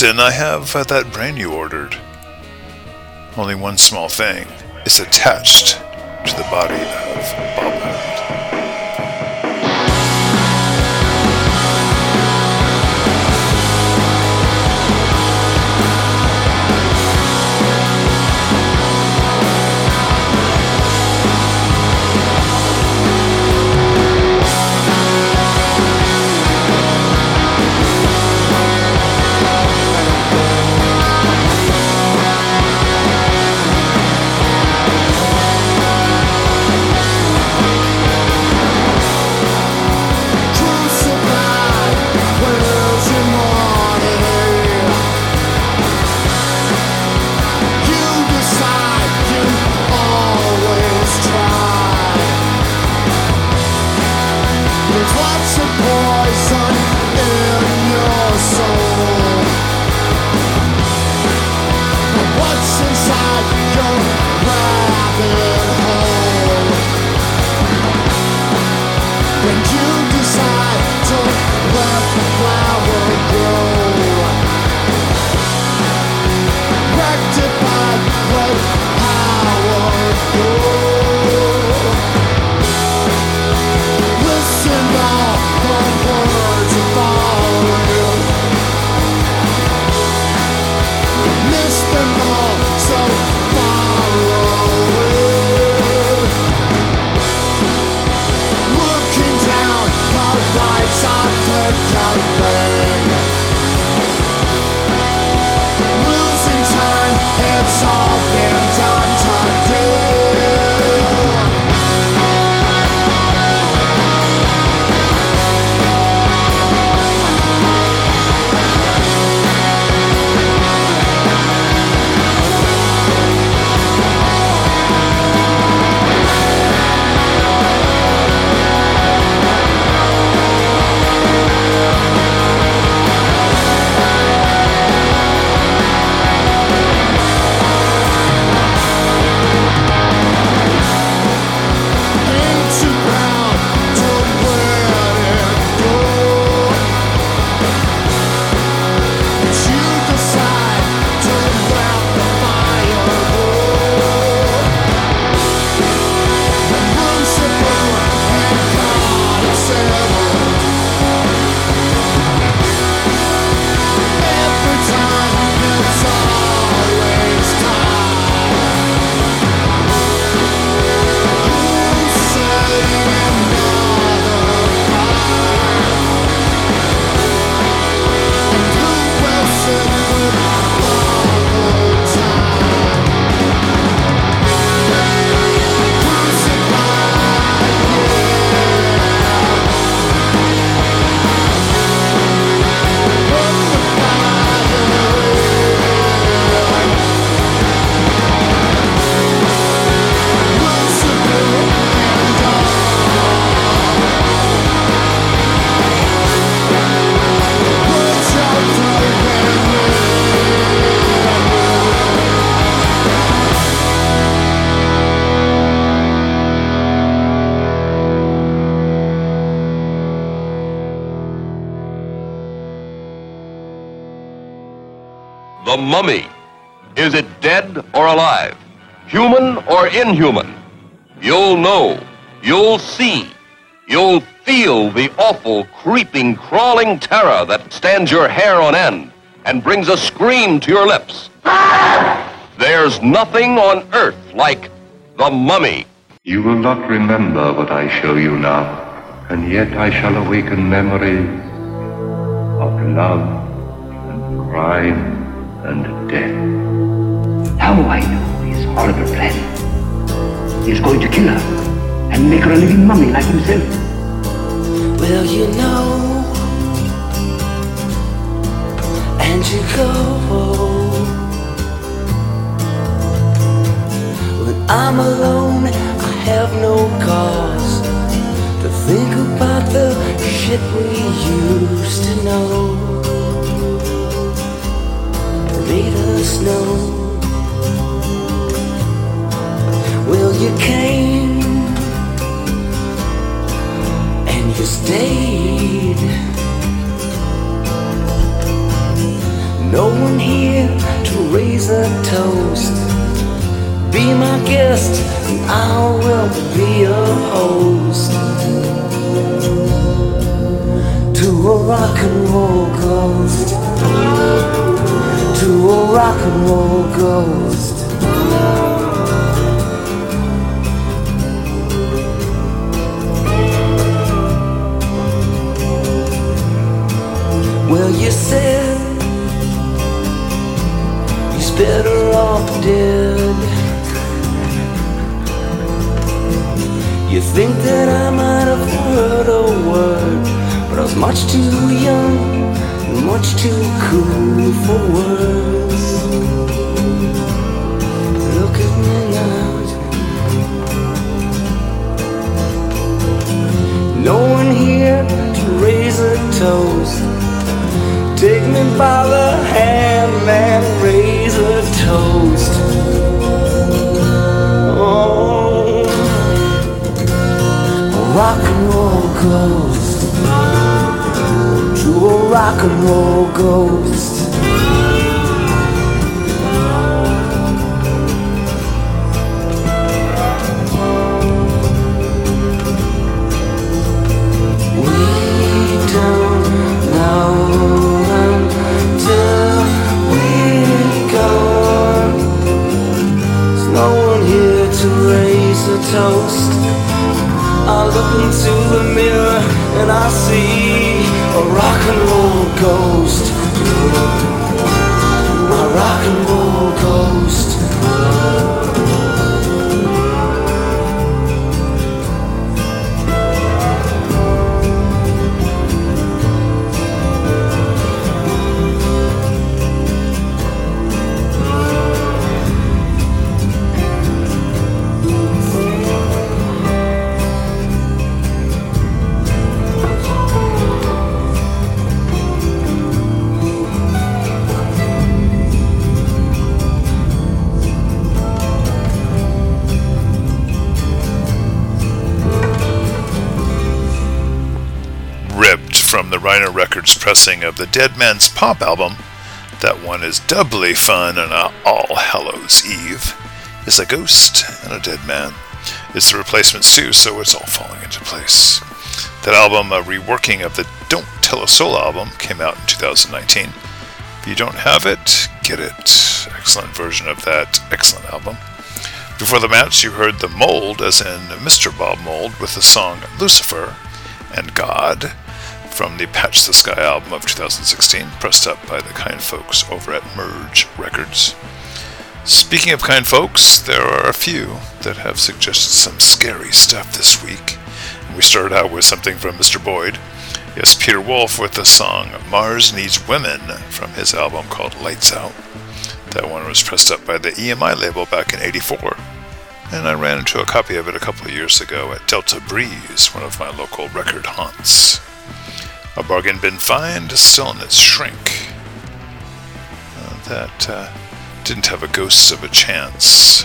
Listen, I have uh, that brain you ordered. Only one small thing is attached to the body Mummy. Is it dead or alive? Human or inhuman? You'll know. You'll see. You'll feel the awful, creeping, crawling terror that stands your hair on end and brings a scream to your lips. There's nothing on earth like the mummy. You will not remember what I show you now, and yet I shall awaken memories of love and crime death. How I know his horrible plan. He's going to kill her and make her a living mummy like himself. Well, you know, and you go. When I'm alone, I have no cause to think about the shit we used to know. Made us know. Well, you came and you stayed. No one here to raise a toast. Be my guest, and I will be your host. To a rock and roll ghost. To a rock and roll ghost. Well, you said he's better off dead. You think that I might have heard a word, but I was much too young and much too cool for words. Look at me now. No one here to raise a toast. Take me by the hand and raise a toast. Oh, a rock and roll ghost. To a rock and roll ghost. We don't know a toast. I look into the mirror and I see a rock and roll ghost. A rock and roll ghost. Rhino Records pressing of the Dead Man's Pop album. That one is doubly fun on All Hallows Eve. It's a ghost and a dead man. It's the replacements too, so it's all falling into place. That album, a reworking of the Don't Tell a Soul album, came out in 2019. If you don't have it, get it. Excellent version of that excellent album. Before the match, you heard The Mould, as in Mr. Bob Mould, with the song Lucifer and God from the Patch the Sky album of 2016, pressed up by the kind folks over at Merge Records. Speaking of kind folks, there are a few that have suggested some scary stuff this week. We started out with something from Mr. Boyd. Yes, Peter Wolf with the song Mars Needs Women from his album called Lights Out. That one was pressed up by the EMI label back in 84. And I ran into a copy of it a couple of years ago at Delta Breeze, one of my local record haunts. A bargain bin find, still in its shrink. Uh, that uh, didn't have a ghost of a chance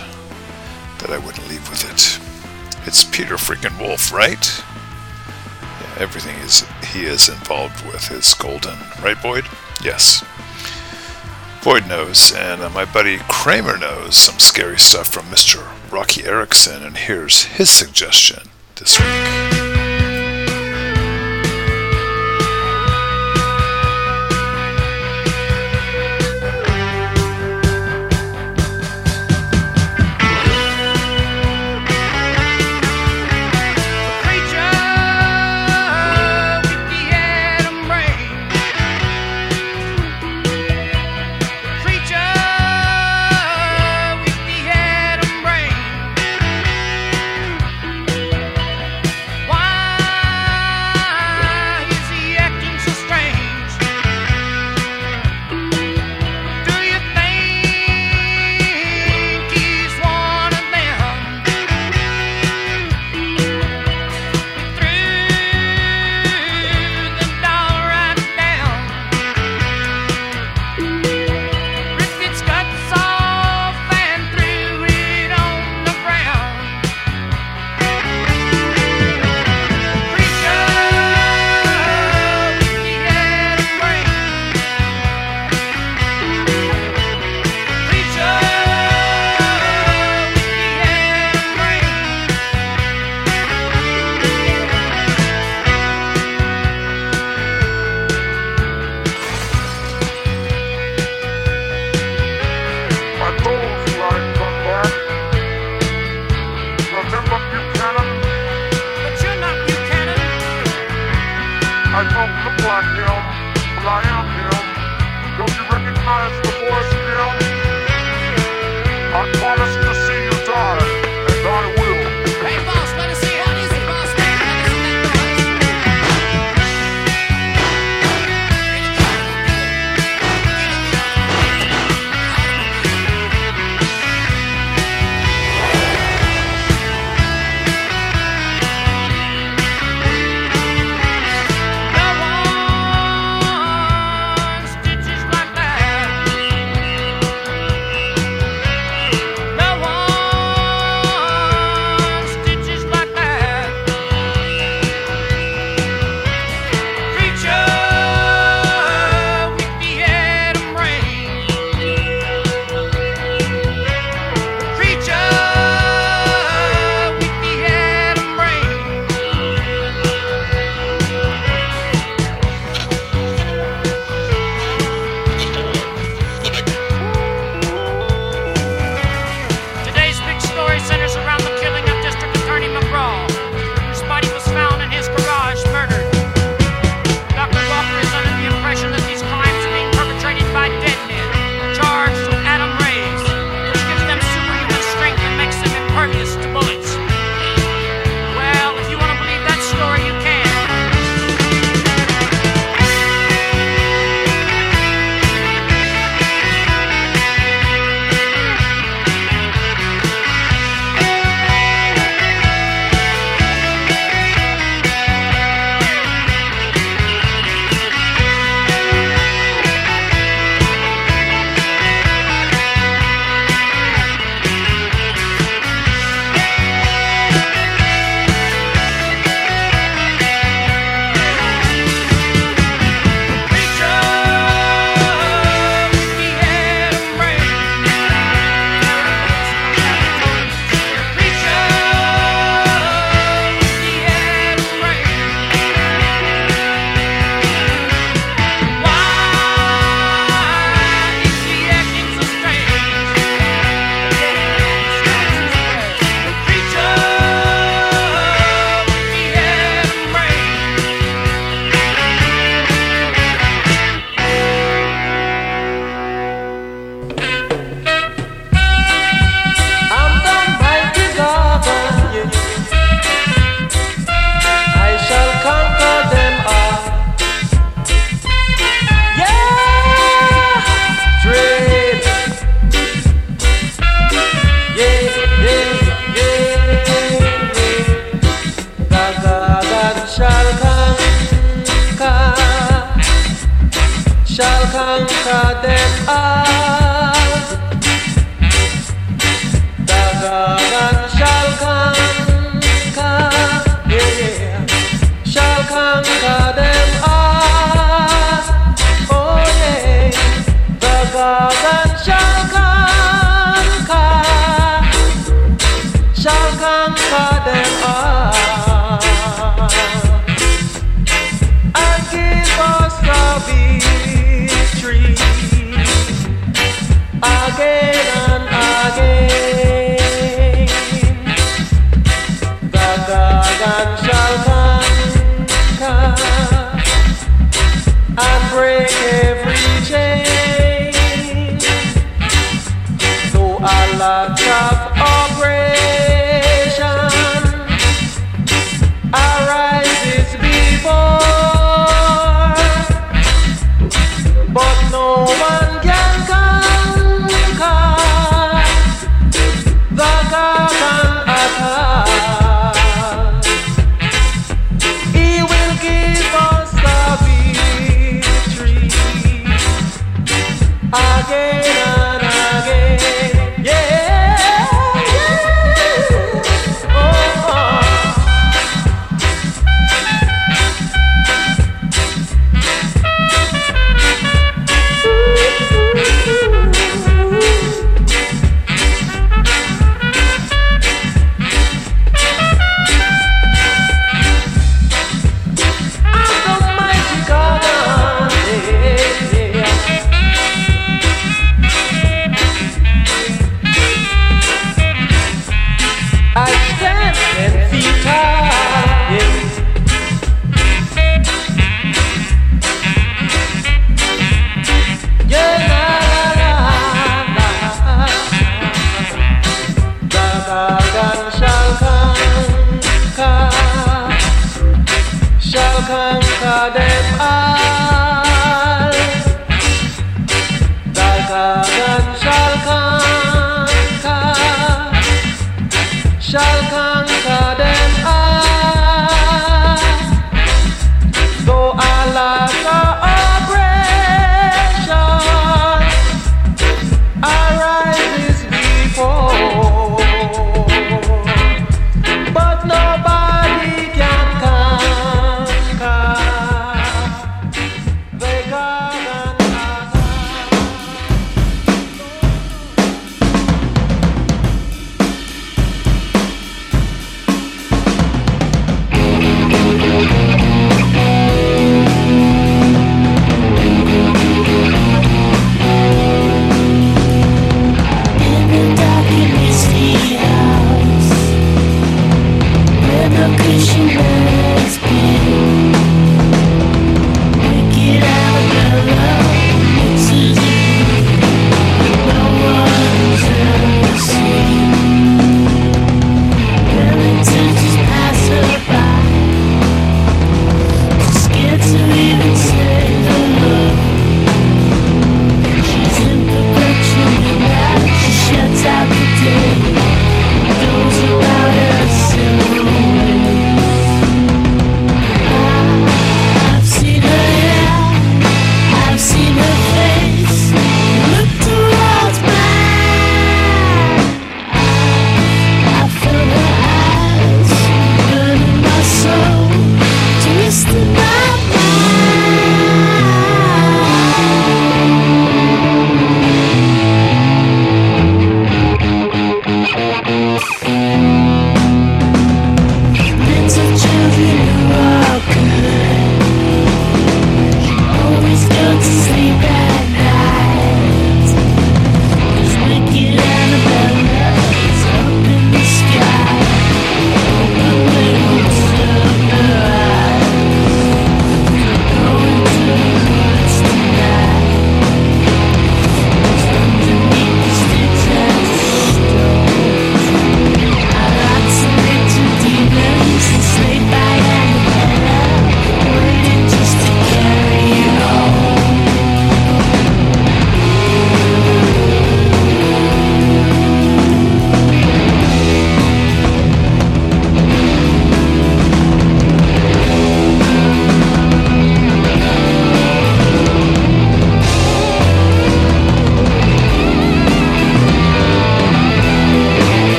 that I wouldn't leave with it. It's Peter freaking Wolf, right? Yeah, everything is he is involved with is golden, right, Boyd? Yes. Boyd knows, and uh, my buddy Kramer knows some scary stuff from Mr. Roky Erickson, and here's his suggestion this week.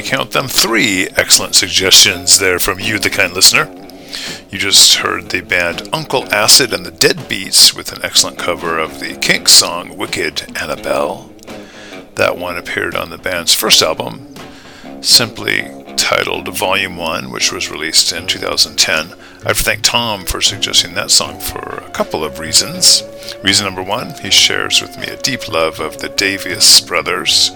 Three, count them three excellent suggestions there from you, the kind listener. You just heard the band Uncle Acid and the Deadbeats with an excellent cover of the Kinks song Wicked Annabelle. That one appeared on the band's first album, simply titled Volume 1, which was released in 2010. I have to thank Tom for suggesting that song for a couple of reasons. Reason number one, he shares with me a deep love of the Davies brothers.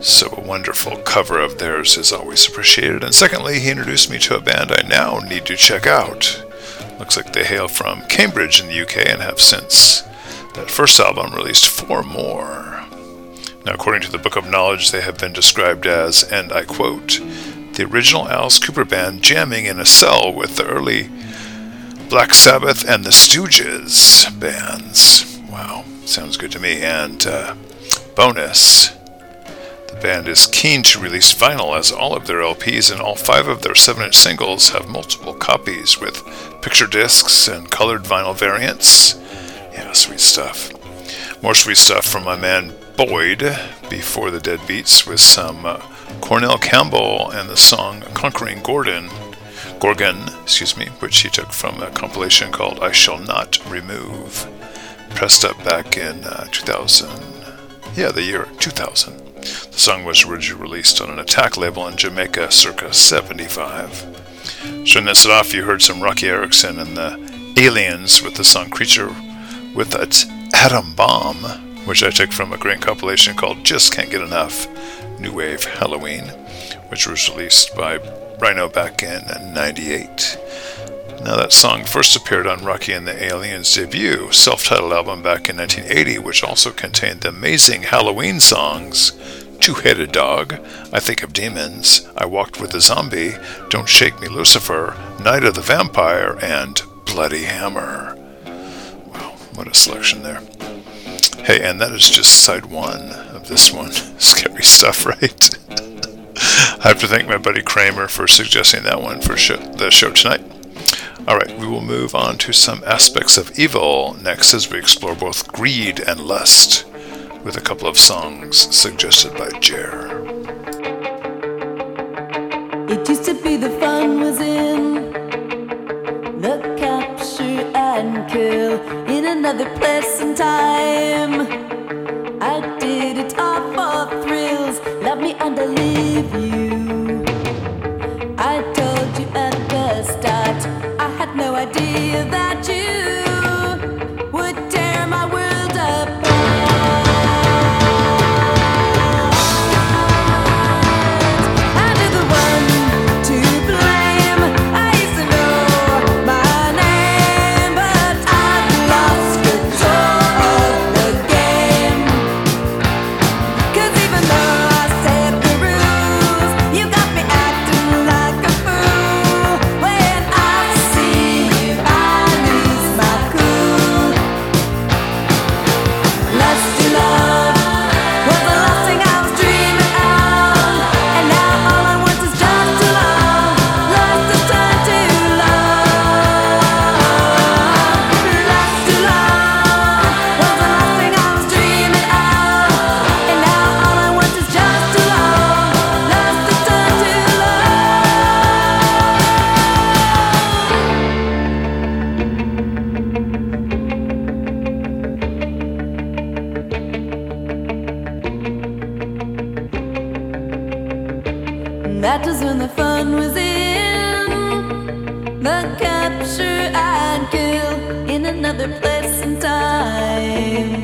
So a wonderful cover of theirs is always appreciated. And secondly, he introduced me to a band I now need to check out. Looks like they hail from Cambridge in the UK and have since that first album released four more. Now, according to the Book of Knowledge, they have been described as, and I quote, the original Alice Cooper band jamming in a cell with the early Black Sabbath and the Stooges bands. Wow, sounds good to me. And uh, bonus, band is keen to release vinyl as all of their LPs and all five of their 7 inch singles have multiple copies with picture discs and colored vinyl variants. Yeah, sweet stuff. More sweet stuff from my man Boyd before the Deadbeats with some uh, Cornell Campbell and the song Conquering Gordon, Gorgon, excuse me, which he took from a compilation called I Shall Not Remove, pressed up back in uh, 2000. Yeah, the year 2000. The song was originally released on an attack label in Jamaica circa 75. Shouldn't off, you heard some Roky Erickson and the Aliens with the song Creature with its Atom Bomb, which I took from a great compilation called Just Can't Get Enough New Wave Halloween, which was released by Rhino back in 98. Now, that song first appeared on Roky and the Aliens' debut self titled album back in 1980, which also contained the amazing Halloween songs Two Headed Dog, I Think of Demons, I Walked with a Zombie, Don't Shake Me Lucifer, Night of the Vampire, and Bloody Hammer. Wow, what a selection there. Hey, and that is just side one of this one. Scary stuff, right? I have to thank my buddy Kramer for suggesting that one for show, the show tonight. All right, we will move on to some aspects of evil next as we explore both greed and lust with a couple of songs suggested by Jer. It used to be the fun was in the capture and kill in another place and time. I did it all for thrills. Love me and I leave you. That you That was when the fun was in the capture and kill in another place and time.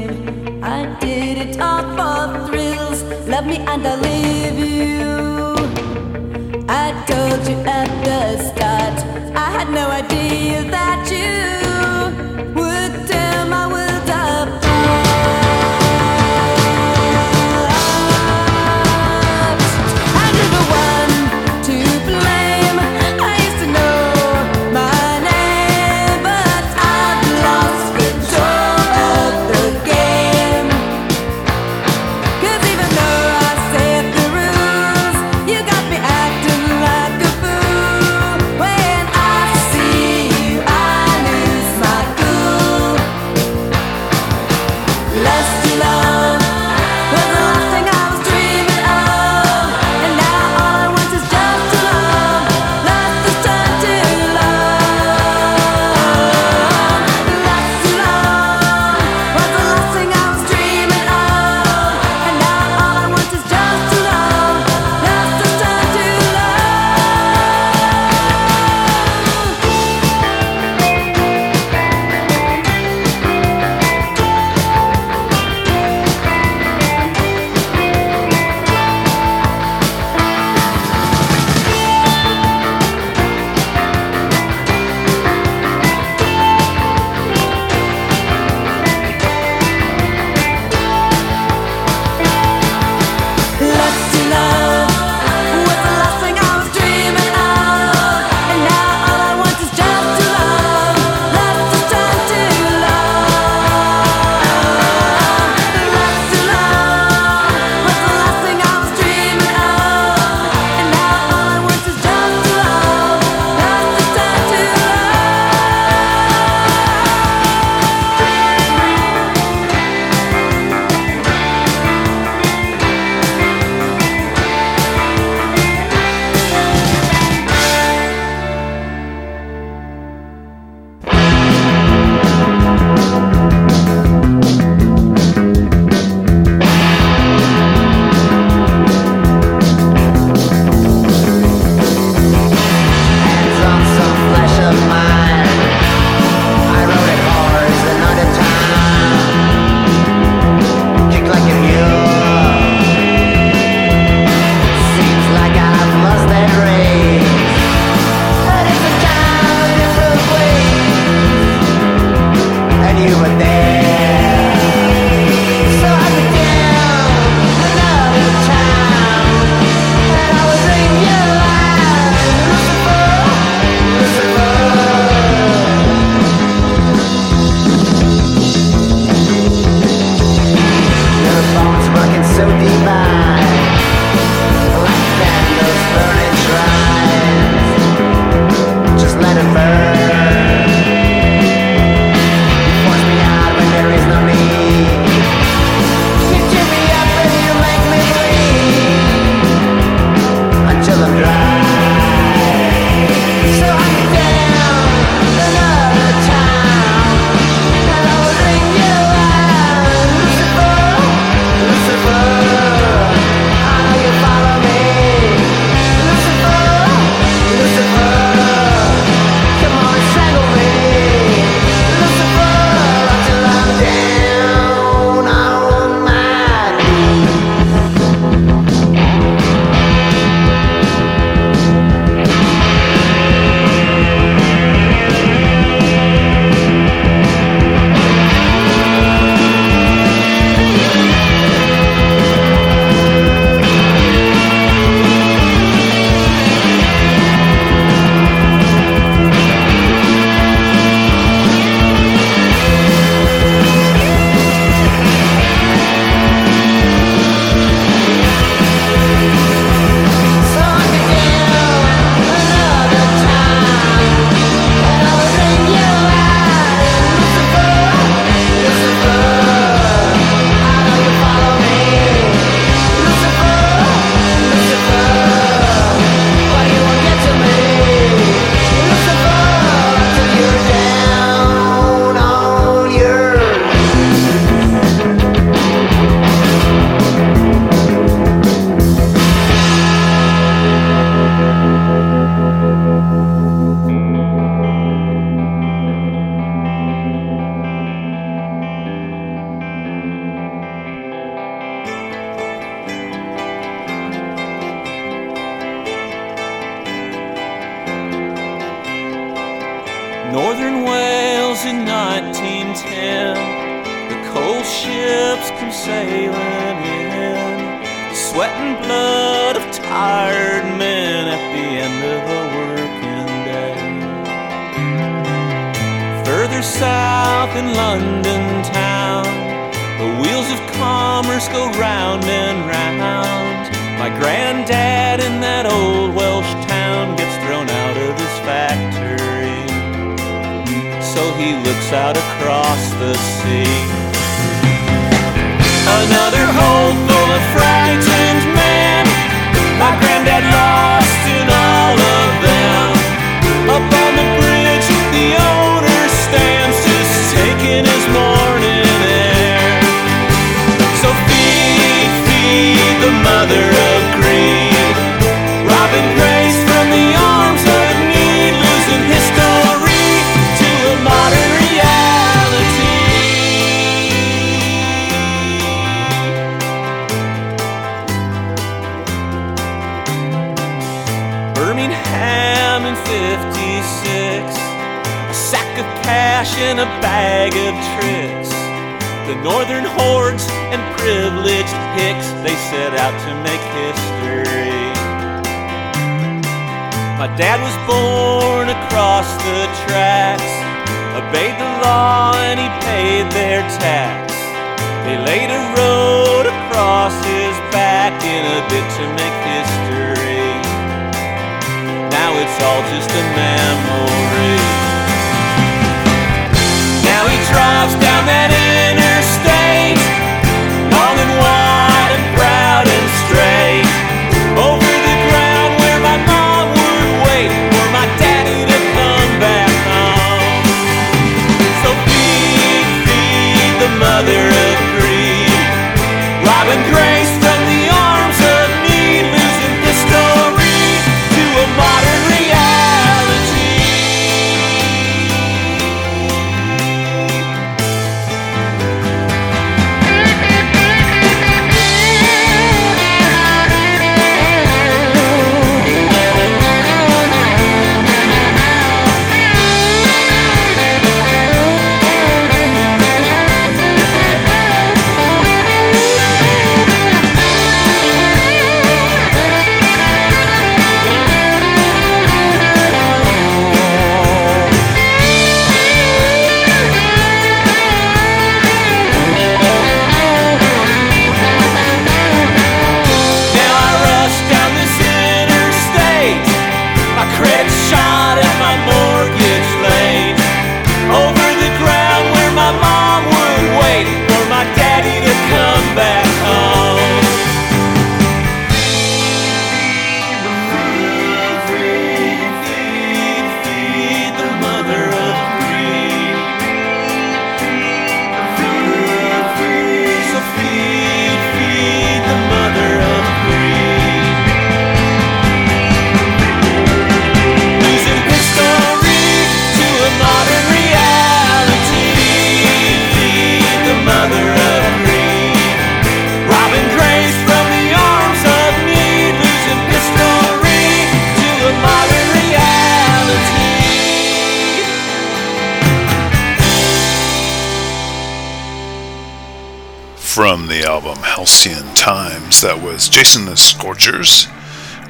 Times, that was Jason the Scorchers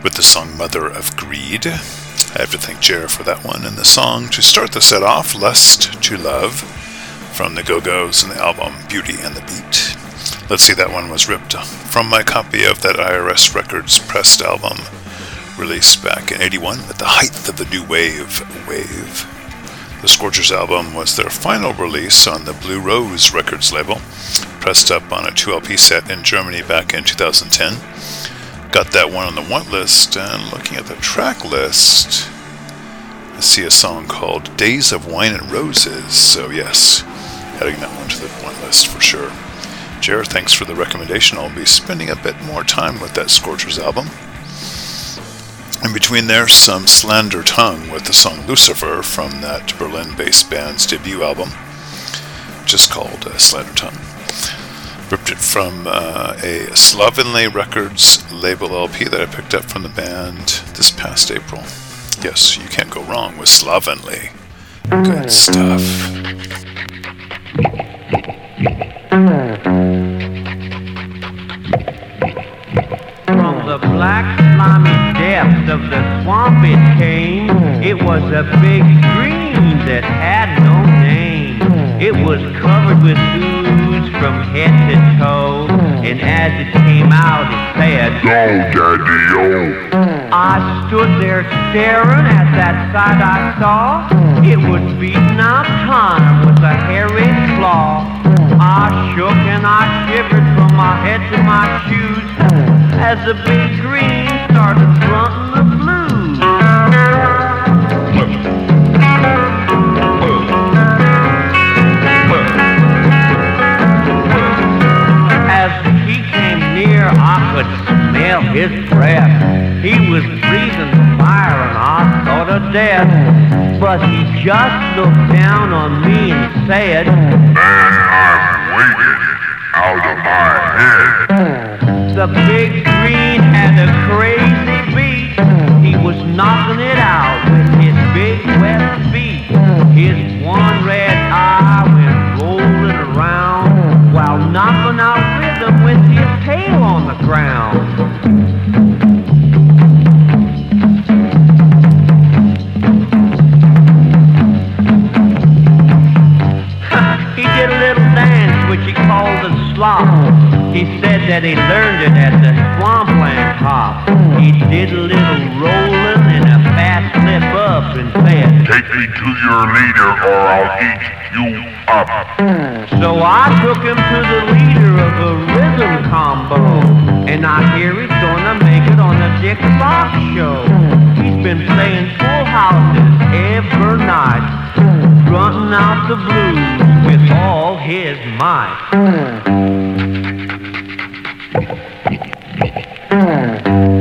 with the song Mother of Greed. I have to thank Jer for that one. And the song to start the set off, Lust to Love, from the Go Go's and the album Beauty and the Beat. Let's see, that one was ripped from my copy of that IRS Records pressed album released back in 81 at the height of the new wave wave. The Scorchers album was their final release on the Blue Rose Records label, pressed up on a 2LP set in Germany back in 2010. Got that one on the want list, and looking at the track list, I see a song called Days of Wine and Roses. So, yes, adding that one to the want list for sure. Jared, thanks for the recommendation. I'll be spending a bit more time with that Scorchers album. In between there, some slander tongue with the song Lucifer from that Berlin based band's debut album, just called uh, Slander Tongue. Ripped it from uh, a Slovenly Records label LP that I picked up from the band this past April. Yes, you can't go wrong with Slovenly. Good stuff. From the black slimy depths of the swamp it came. It was a big dream that had no name. It was covered with ooze from head to toe. And as it came out, it said, Go, Daddy-O. I stood there staring at that sight I saw. It was beating out time with a hairy claw. I shook and I shivered from my head to my shoes as the big green As he came near, I could smell his breath. He was breathing fire and I thought of death. But he just looked down on me and said, Man, I'm waiting out of my head. The big green had a crazy beat. He was knocking it out with his big wet feet. His one red eye went rolling around while knocking out rhythm with his tail on the ground. Slop. He said that he learned it at the swampland hop. He did a little rolling and a fast flip up and said, Take me to your leader or I'll eat you up. So I took him to the leader of the rhythm combo. And I hear he's gonna make it on the Dick Fox show. He's been playing full houses every night, grunting out the blues with all his might. Hmm. Hmm.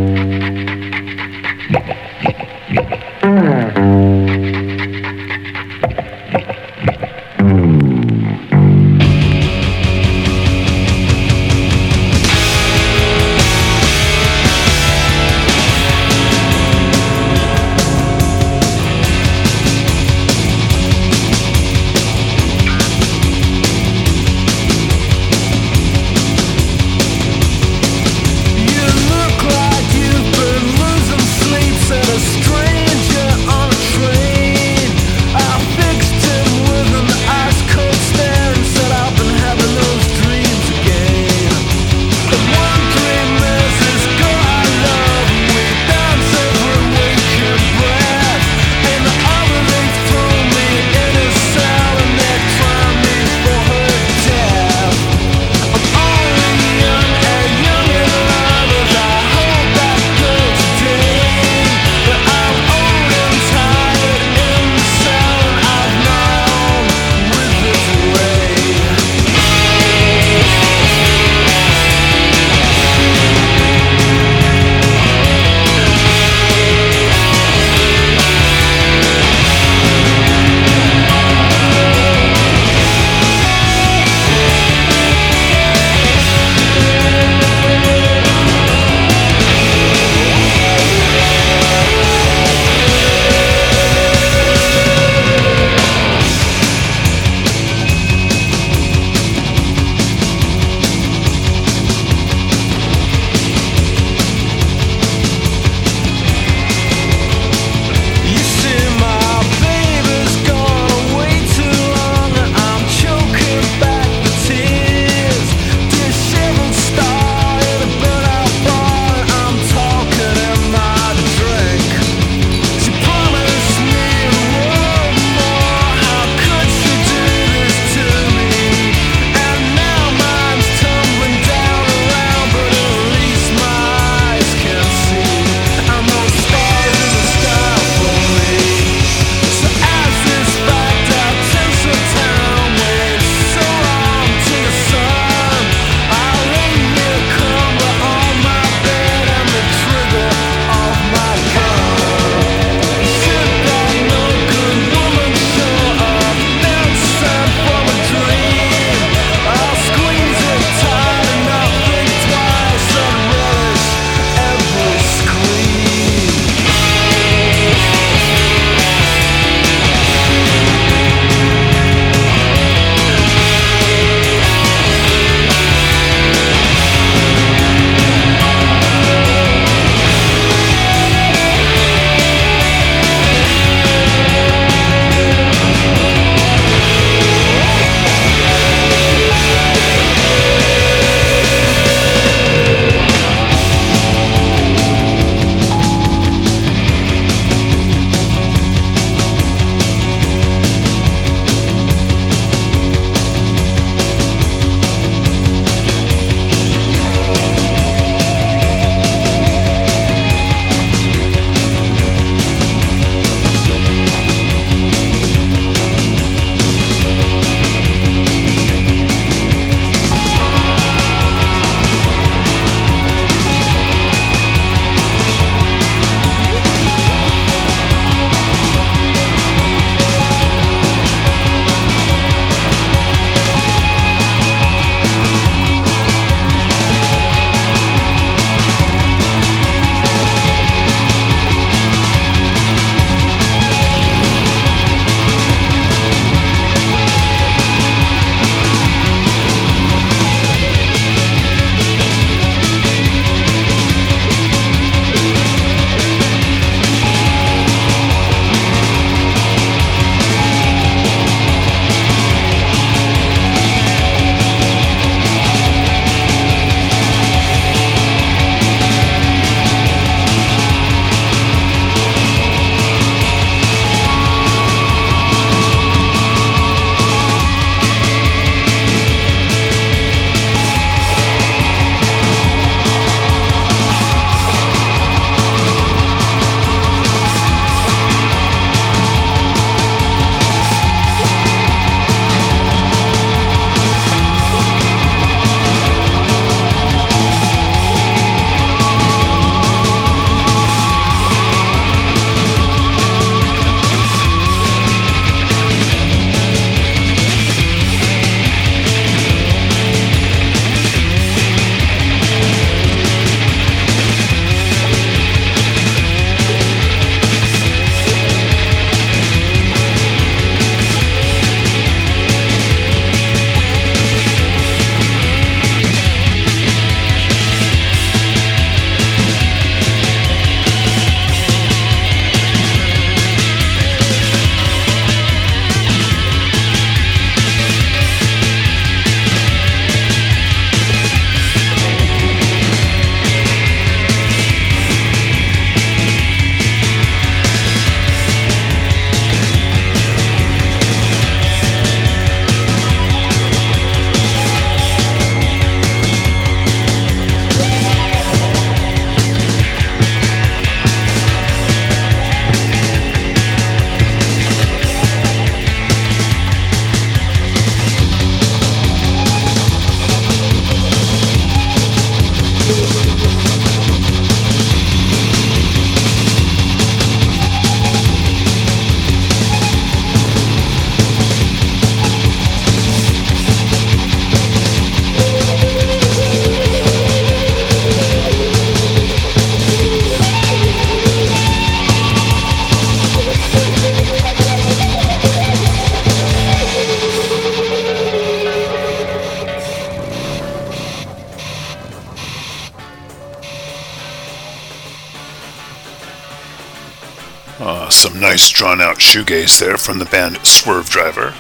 Out shoegaze there from the band Swervedriver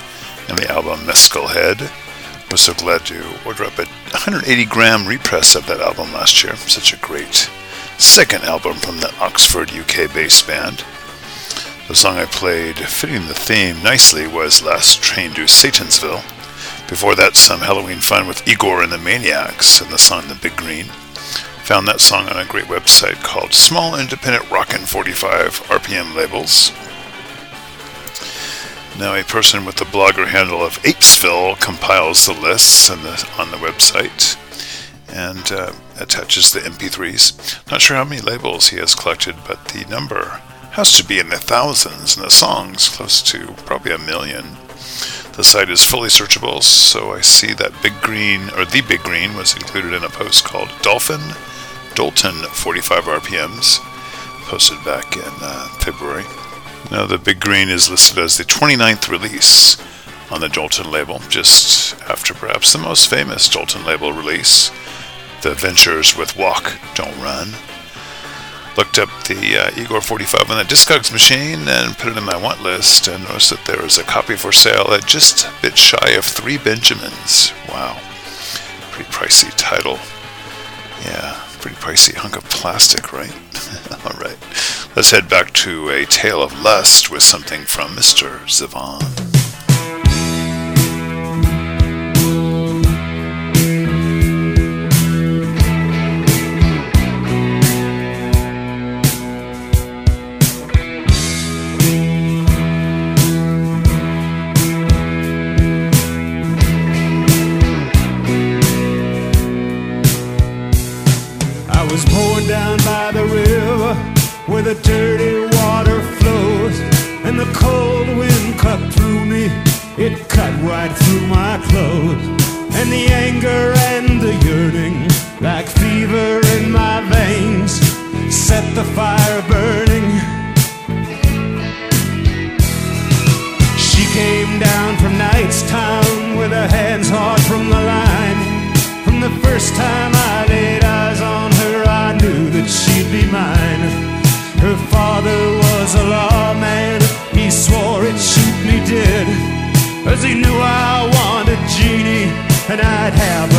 and the album Mezcal Head. Was so glad to order up a 180 gram repress of that album last year. Such a great second album from the Oxford, UK based band. The song I played, fitting the theme nicely, was Last Train to Satansville. Before that, some Halloween fun with Igor and the Maniacs and the song The Big Green. Found that song on a great website called Small Independent Rockin' 45 RPM Labels. Now, a person with the blogger handle of Apesville compiles the lists on the, on the website and uh, attaches the MP3s. Not sure how many labels he has collected, but the number has to be in the thousands, and the songs close to probably a million. The site is fully searchable, so I see that Big Green, or The Big Green, was included in a post called Dolphin Dolton 45 RPMs, posted back in uh, February. Now, The Big Green is listed as the 29th release on the Dolton label, just after perhaps the most famous Dolton label release, The Ventures with Walk, Don't Run. Looked up the uh, Igor 45 on the Discogs machine and put it in my want list and noticed that there was a copy for sale at just a bit shy of three Benjamins. Wow. Pretty pricey title. Yeah, pretty pricey hunk of plastic, right? All right. Let's head back to a tale of lust with something from Mr. Zevon. And I'd have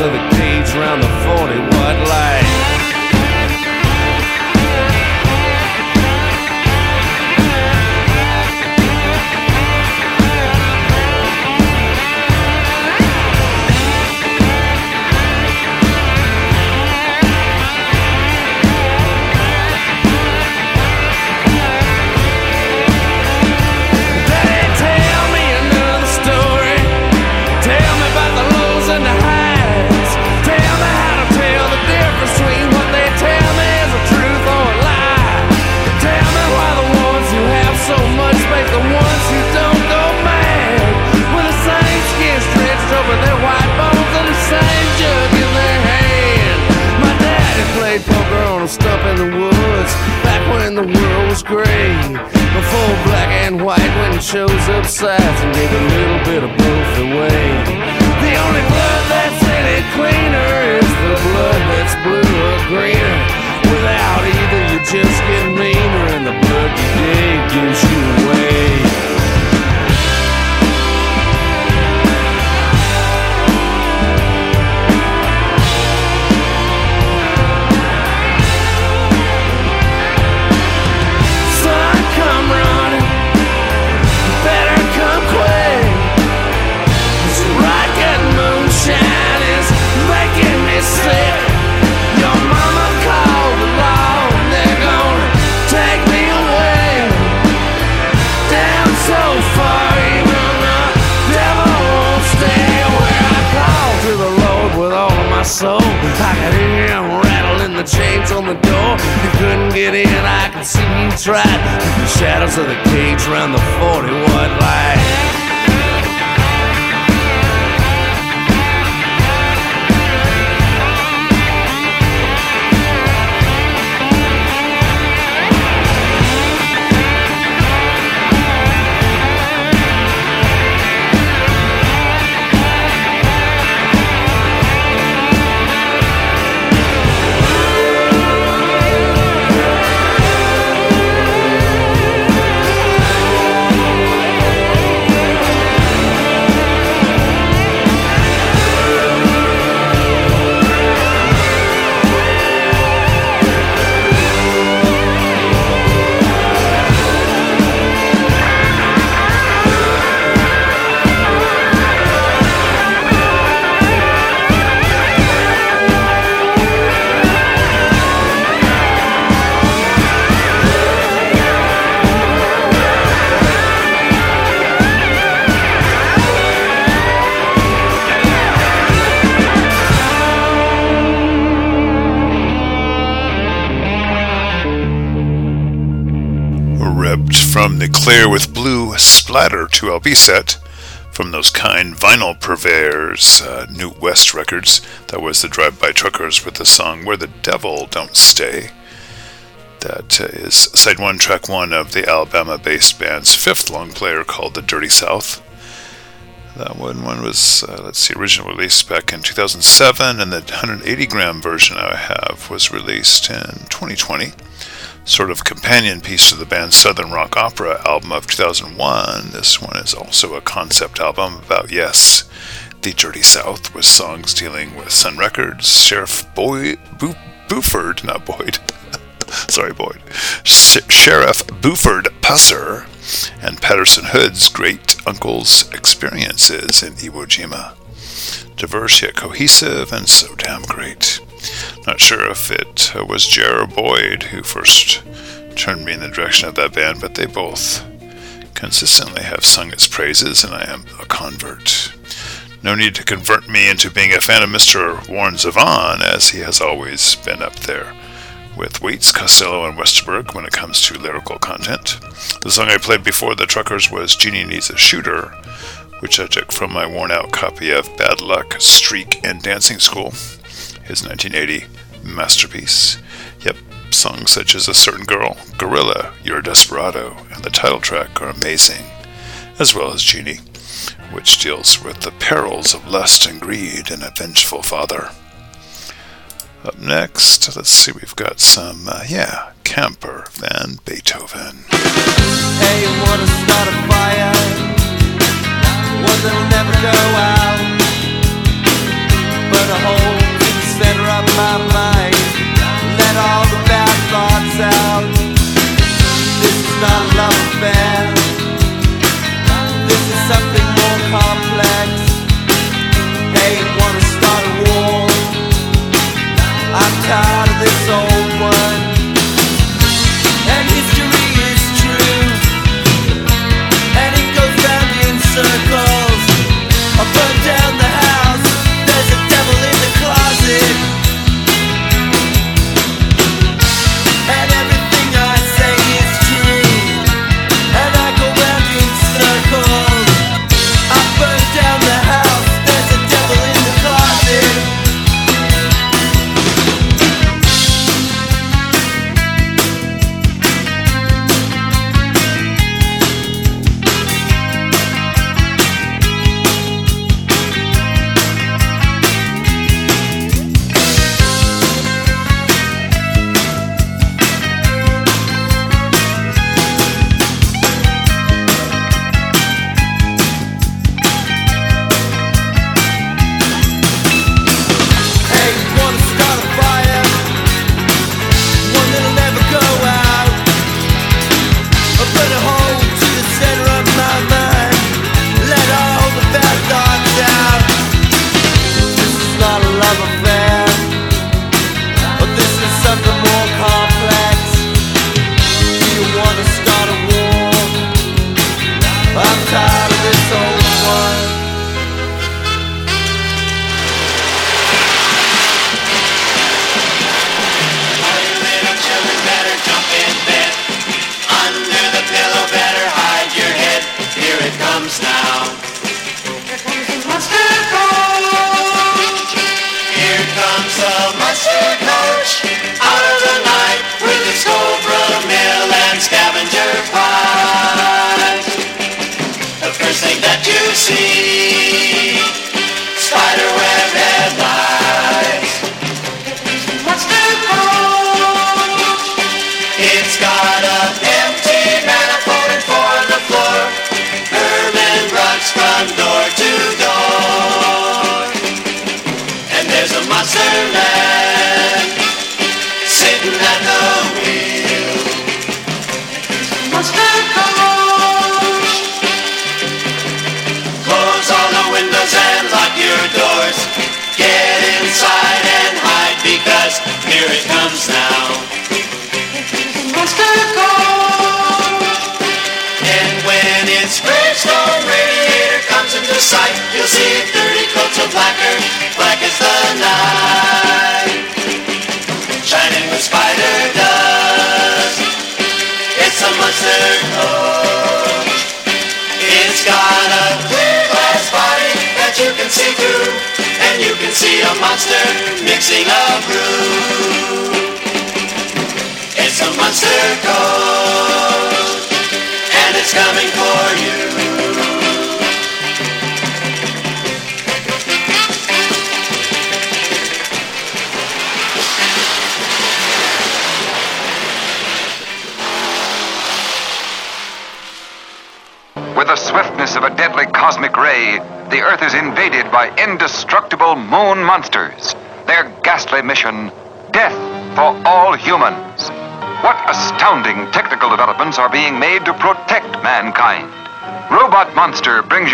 of the cage around the 40 LP set from those kind vinyl purveyors, uh, New West Records. That was the Drive By Truckers with the song Where the Devil Don't Stay. That is side one, track one of the Alabama based band's fifth long player called The Dirty South. That one, one was, uh, let's see, original release back in 2007, and the 180 gram version I have was released in 2020. Sort of companion piece to the band's Southern Rock Opera album of 2001. This one is also a concept album about, yes, the Dirty South, with songs dealing with Sun Records, Sheriff Boyd, Bo- Buford, not Boyd, sorry, Boyd, Sh- Sheriff Buford Pusser, and Patterson Hood's great uncle's experiences in Iwo Jima. Diverse yet cohesive and so damn great. Not sure if it was Jer Boyd who first turned me in the direction of that band, but they both consistently have sung its praises, and I am a convert. No need to convert me into being a fan of Mr. Warren Zevon, as he has always been up there with Waits, Costello, and Westerberg when it comes to lyrical content. The song I played before the Truckers was Jeannie Needs a Shooter, which I took from my worn out copy of Bad Luck, Streak, and Dancing School, his 1980 masterpiece. Yep, songs such as A Certain Girl, Gorilla, You're a Desperado, and the title track are amazing, as well as Jeannie, which deals with the perils of lust and greed and a vengeful father. Up next, let's see, we've got some, uh, yeah, Camper Van Beethoven. Hey, One that'll never go out. Burn a hole in the center of my mind. Let all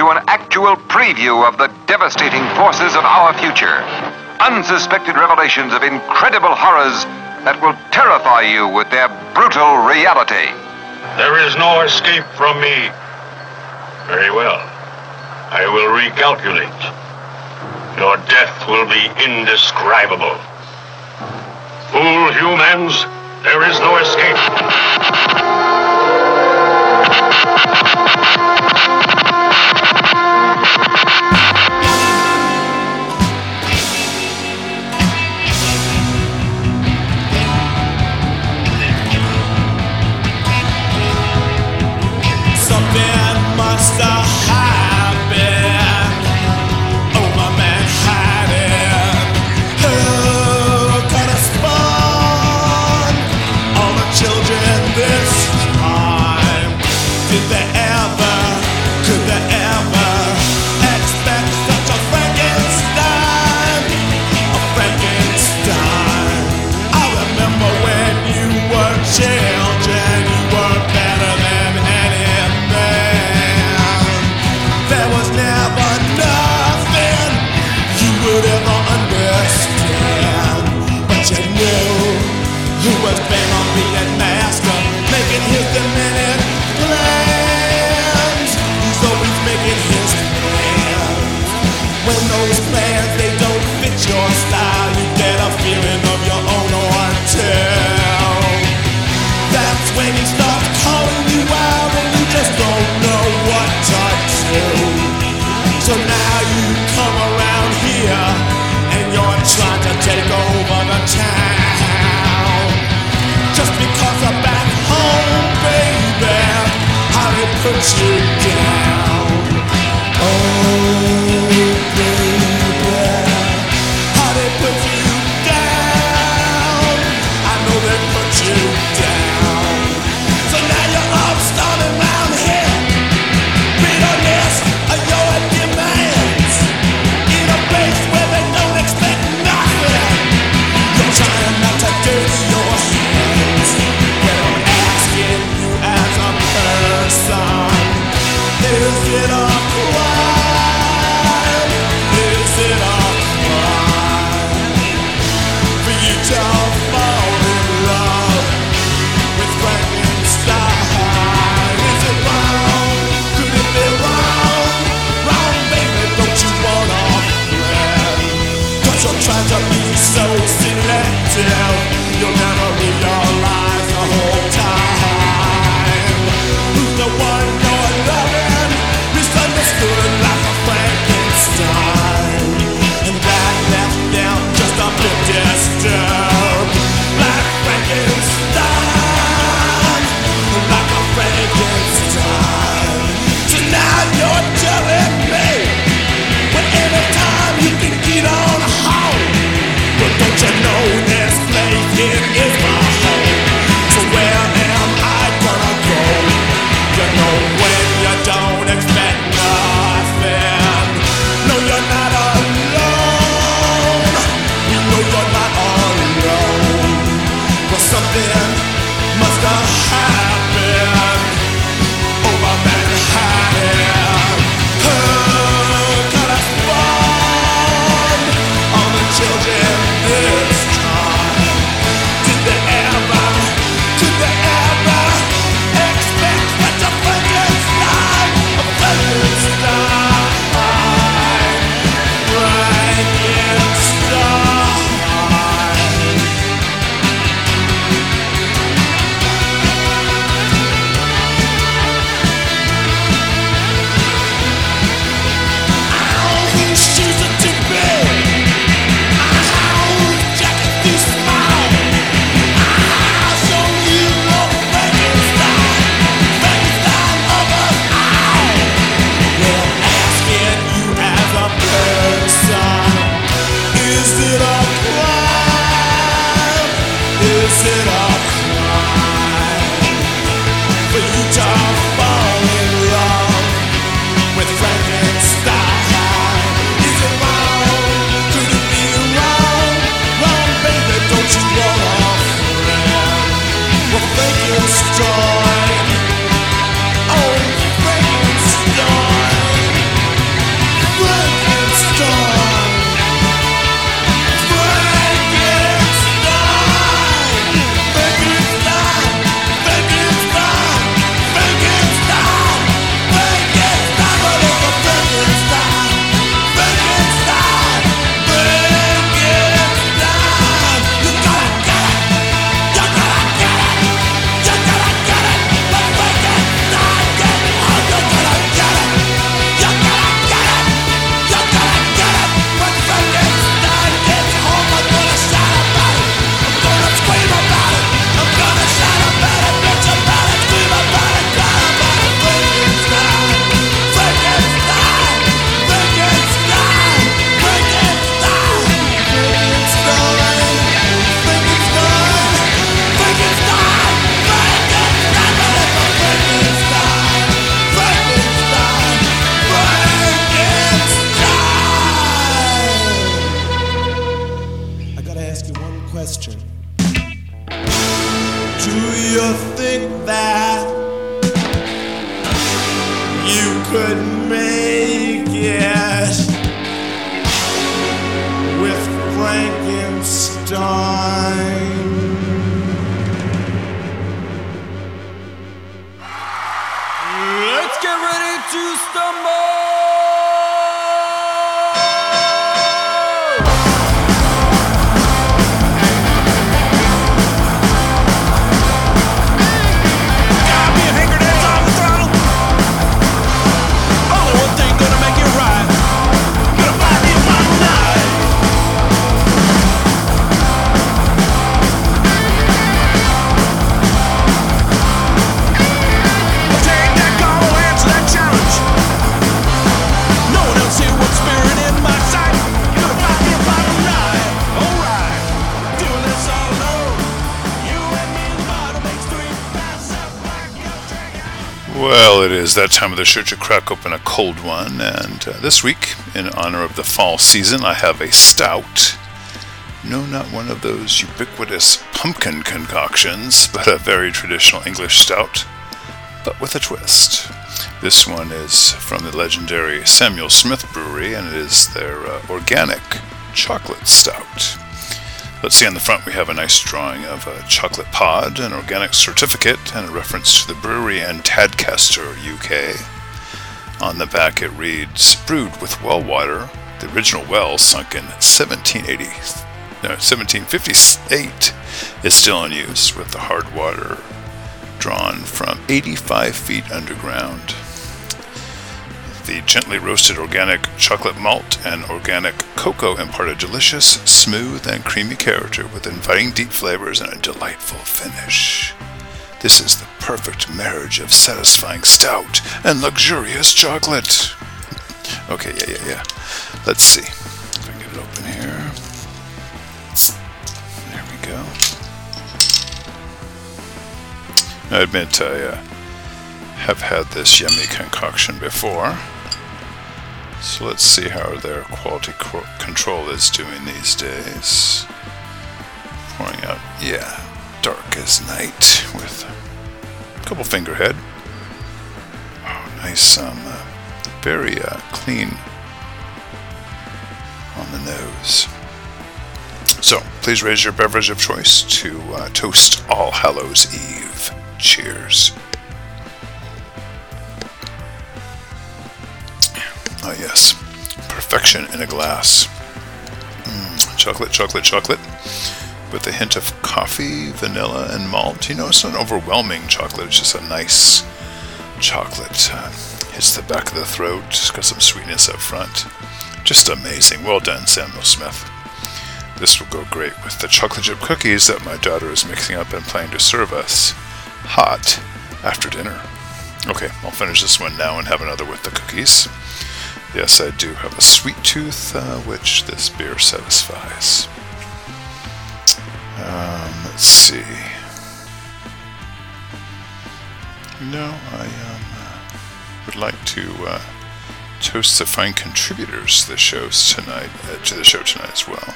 you an actual preview of the devastating forces of our future. Unsuspected revelations of incredible horrors that will terrify you with their brutal reality. There is no escape from me. Very well. I will recalculate. Your death will be indescribable. Fool humans, there is no escape. Put you down. Oh. Here is my time of the show to crack open a cold one, and uh, this week, in honor of the fall season, I have a stout. No, not one of those ubiquitous pumpkin concoctions, but a very traditional English stout, but with a twist. This one is from the legendary Samuel Smith Brewery, and it is their uh, organic chocolate stout. Let's see on the front we have a nice drawing of a chocolate pod, an organic certificate, and a reference to the brewery in Tadcaster, UK. On the back it reads, brewed with well water, the original well sunk in 1780, no, 1758 is still in use with the hard water drawn from 85 feet underground. The gently roasted organic chocolate malt and organic cocoa impart a delicious, smooth, and creamy character with inviting deep flavors and a delightful finish. This is the perfect marriage of satisfying stout and luxurious chocolate. Okay, yeah, yeah, yeah. Let's see. If I can get it open here. There we go. I admit I uh, have had this yummy concoction before. So let's see how their quality co- control is doing these days. Pouring out, yeah, dark as night with a couple fingerhead. Oh, nice, um, uh, very uh, clean on the nose. So, please raise your beverage of choice to uh, toast All Hallows Eve. Cheers. Perfection in a glass. Mm, chocolate, chocolate, chocolate. With a hint of coffee, vanilla, and malt. You know, it's not overwhelming chocolate, it's just a nice chocolate. Uh, hits the back of the throat, just got some sweetness up front. Just amazing. Well done, Samuel Smith. This will go great with the chocolate chip cookies that my daughter is mixing up and planning to serve us hot after dinner. Okay, I'll finish this one now and have another with the cookies. Yes, I do have a sweet tooth, uh, which this beer satisfies. Um, let's see. No, I um, uh, would like to uh, toast the fine contributors to the shows tonight, uh, to the show tonight as well.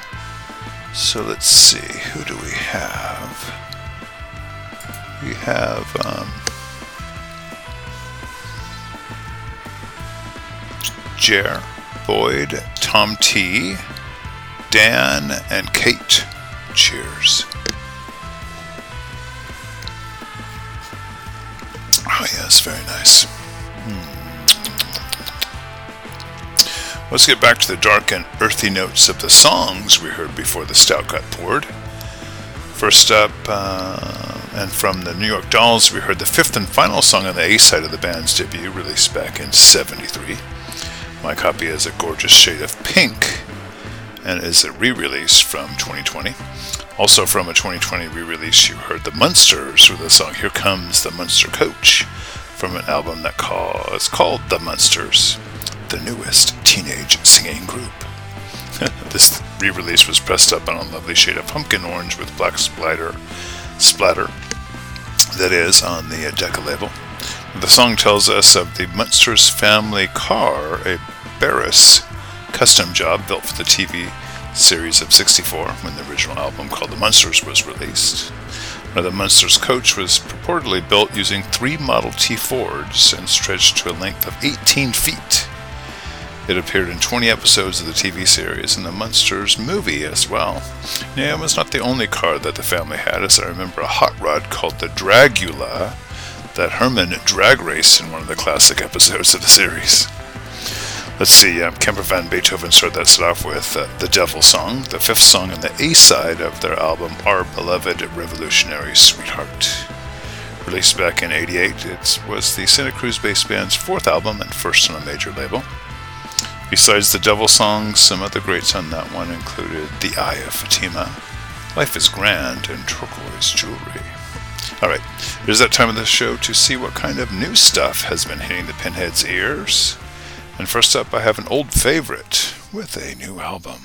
So let's see, who do we have? We have um, Jer, Boyd, Tom T, Dan, and Kate. Cheers. Oh, yes, very nice. Hmm. Let's get back to the dark and earthy notes of the songs we heard before the stout got poured. First up, uh, and from the New York Dolls, we heard the fifth and final song on the A side of the band's debut, released back in 73. My copy is a gorgeous shade of pink and is a re release from 2020. Also, from a 2020 re release, you heard the Munsters with the song Here Comes the Munster Coach from an album that called The Munsters, the newest teenage singing group. this re release was pressed up on a lovely shade of pumpkin orange with black splatter, splatter that is on the Decca label. The song tells us of the Munsters family car, a Barris custom job built for the TV series of 64 when the original album called The Munsters was released. Now, the Munsters coach was purportedly built using three Model T Fords and stretched to a length of 18 feet. It appeared in 20 episodes of the TV series and the Munsters movie as well. Yeah, it was not the only car that the family had, as I remember a hot rod called the Dragula that Herman drag race in one of the classic episodes of the series. Let's see, um, Camper Van Beethoven started that set off with uh, The Devil Song, the fifth song on the A side of their album Our Beloved Revolutionary Sweetheart. Released back in 88, it was the Santa Cruz based band's fourth album and first on a major label. Besides the Devil Song, some other greats on that one included The Eye of Fatima, Life is Grand, and Turquoise Jewelry. Alright, it is that time of the show to see what kind of new stuff has been hitting the pinhead's ears. And first up, I have an old favorite with a new album.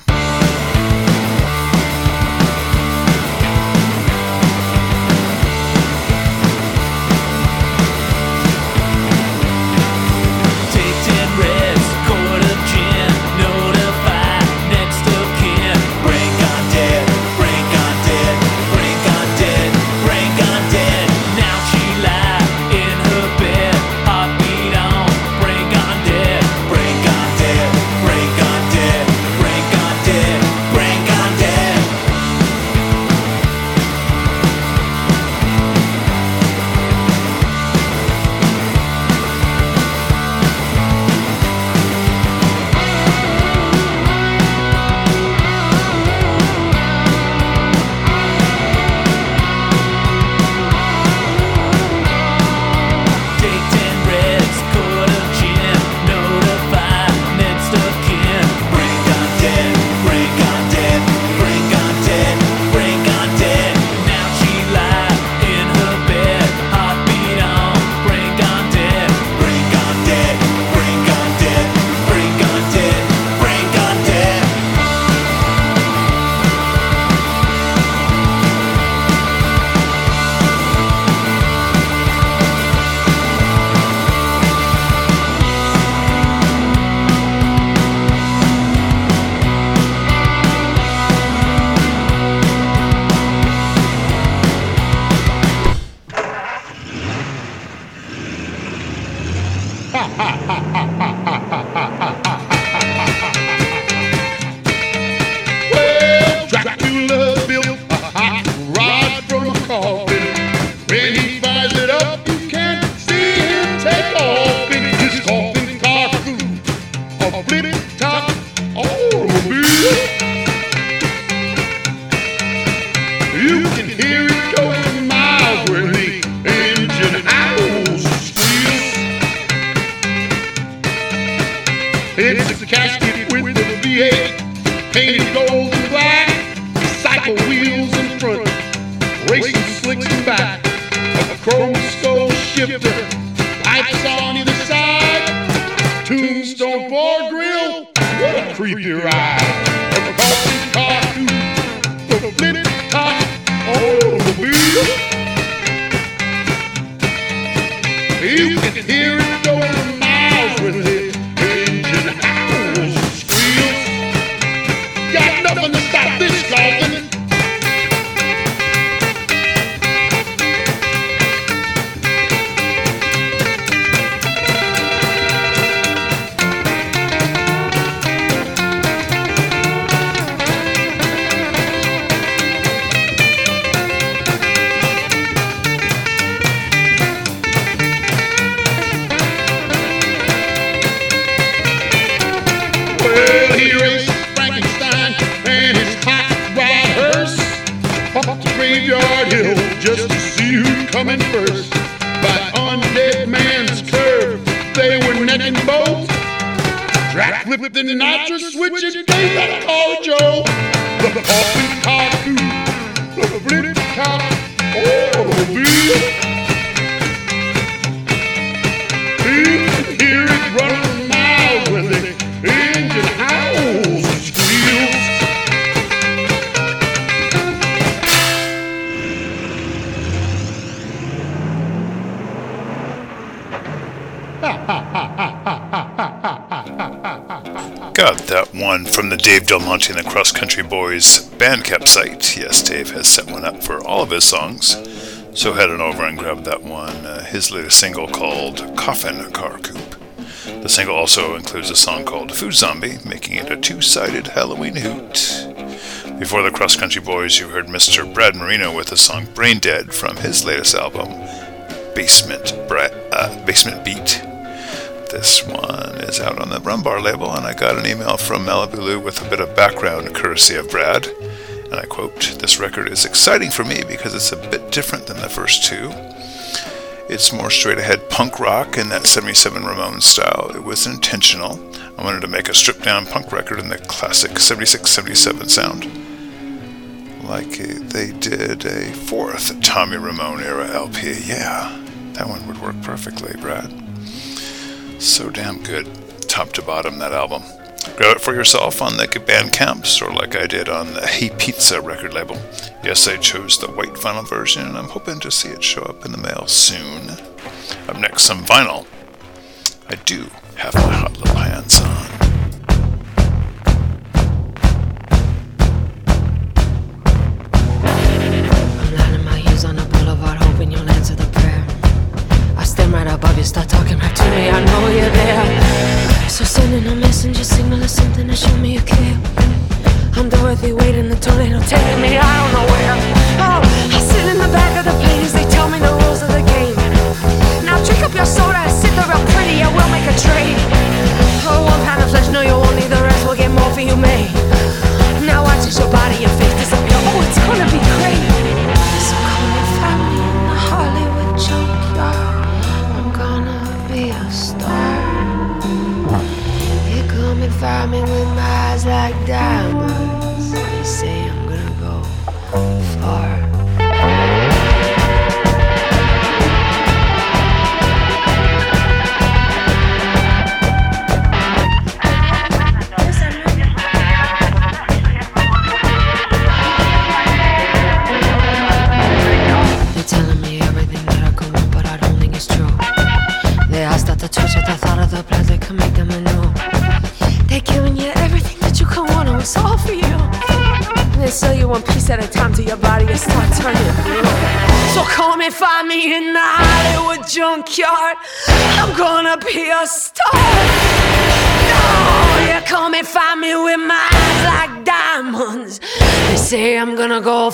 Bandcamp site. Yes, Dave has set one up for all of his songs. So head on over and grab that one, uh, his latest single called Coffin Car Coupe. The single also includes a song called Food Zombie, making it a two sided Halloween hoot. Before the Cross Country Boys, you heard Mr. Brad Marino with the song Brain Dead from his latest album, Basement, Bra- uh, Basement Beat. This one is out on the Rumbar label, and I got an email from Malibu Lou with a bit of background courtesy of Brad. And I quote, This record is exciting for me because it's a bit different than the first two. It's more straight ahead punk rock in that 77 Ramones style. It was intentional. I wanted to make a stripped down punk record in the classic 76 77 sound. Like uh, they did a fourth Tommy Ramone era LP. Yeah, that one would work perfectly, Brad. So damn good, top to bottom, that album. Grab it for yourself on the Bandcamps or like I did on the Hey Pizza record label. Yes, I chose the white vinyl version and I'm hoping to see it show up in the mail soon. Up next, some vinyl. I do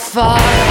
far.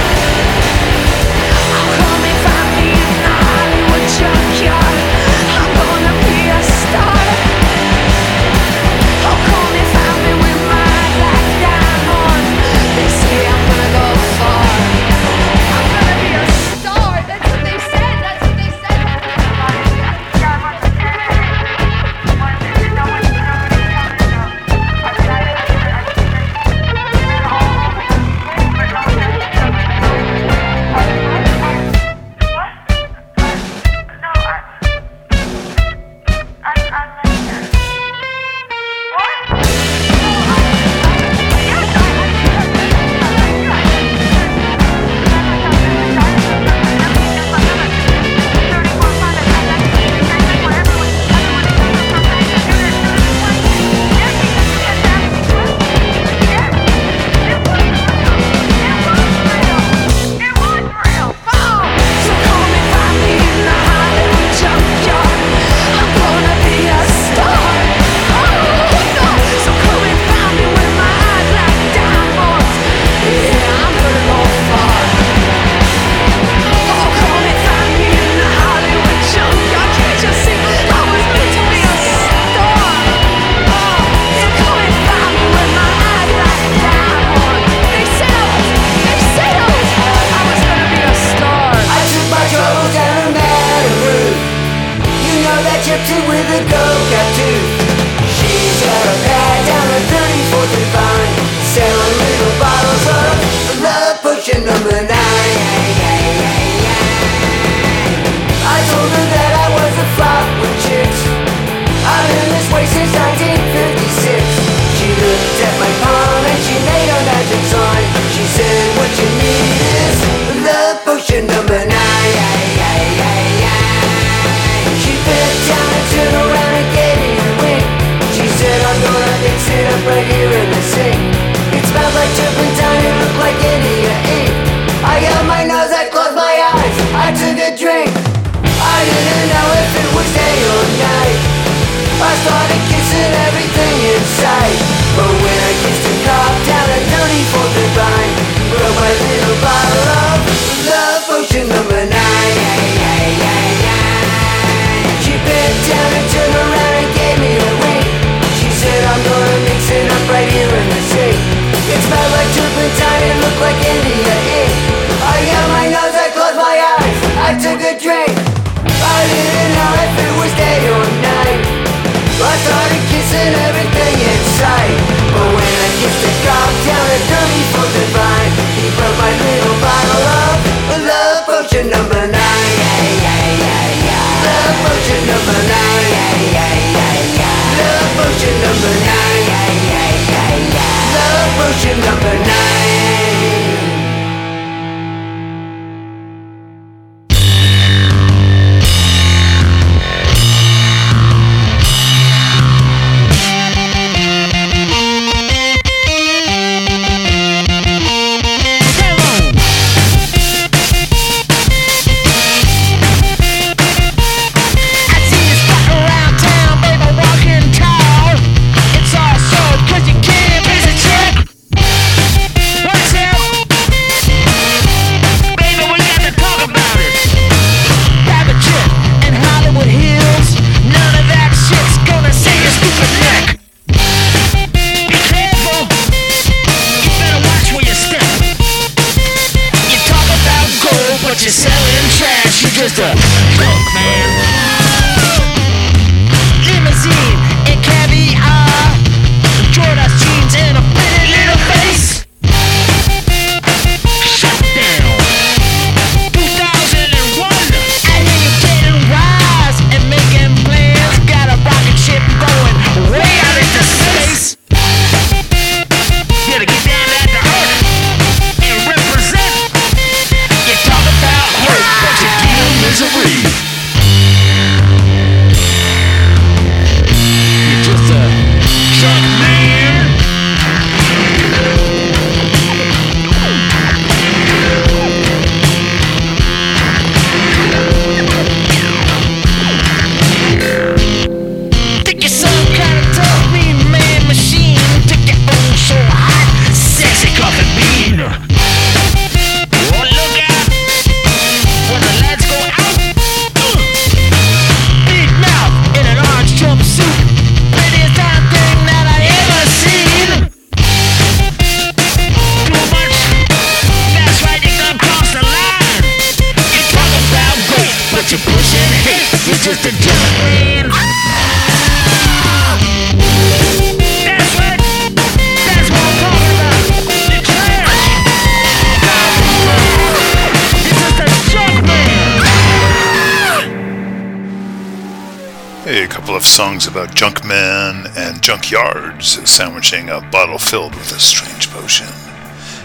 A bottle filled with a strange potion.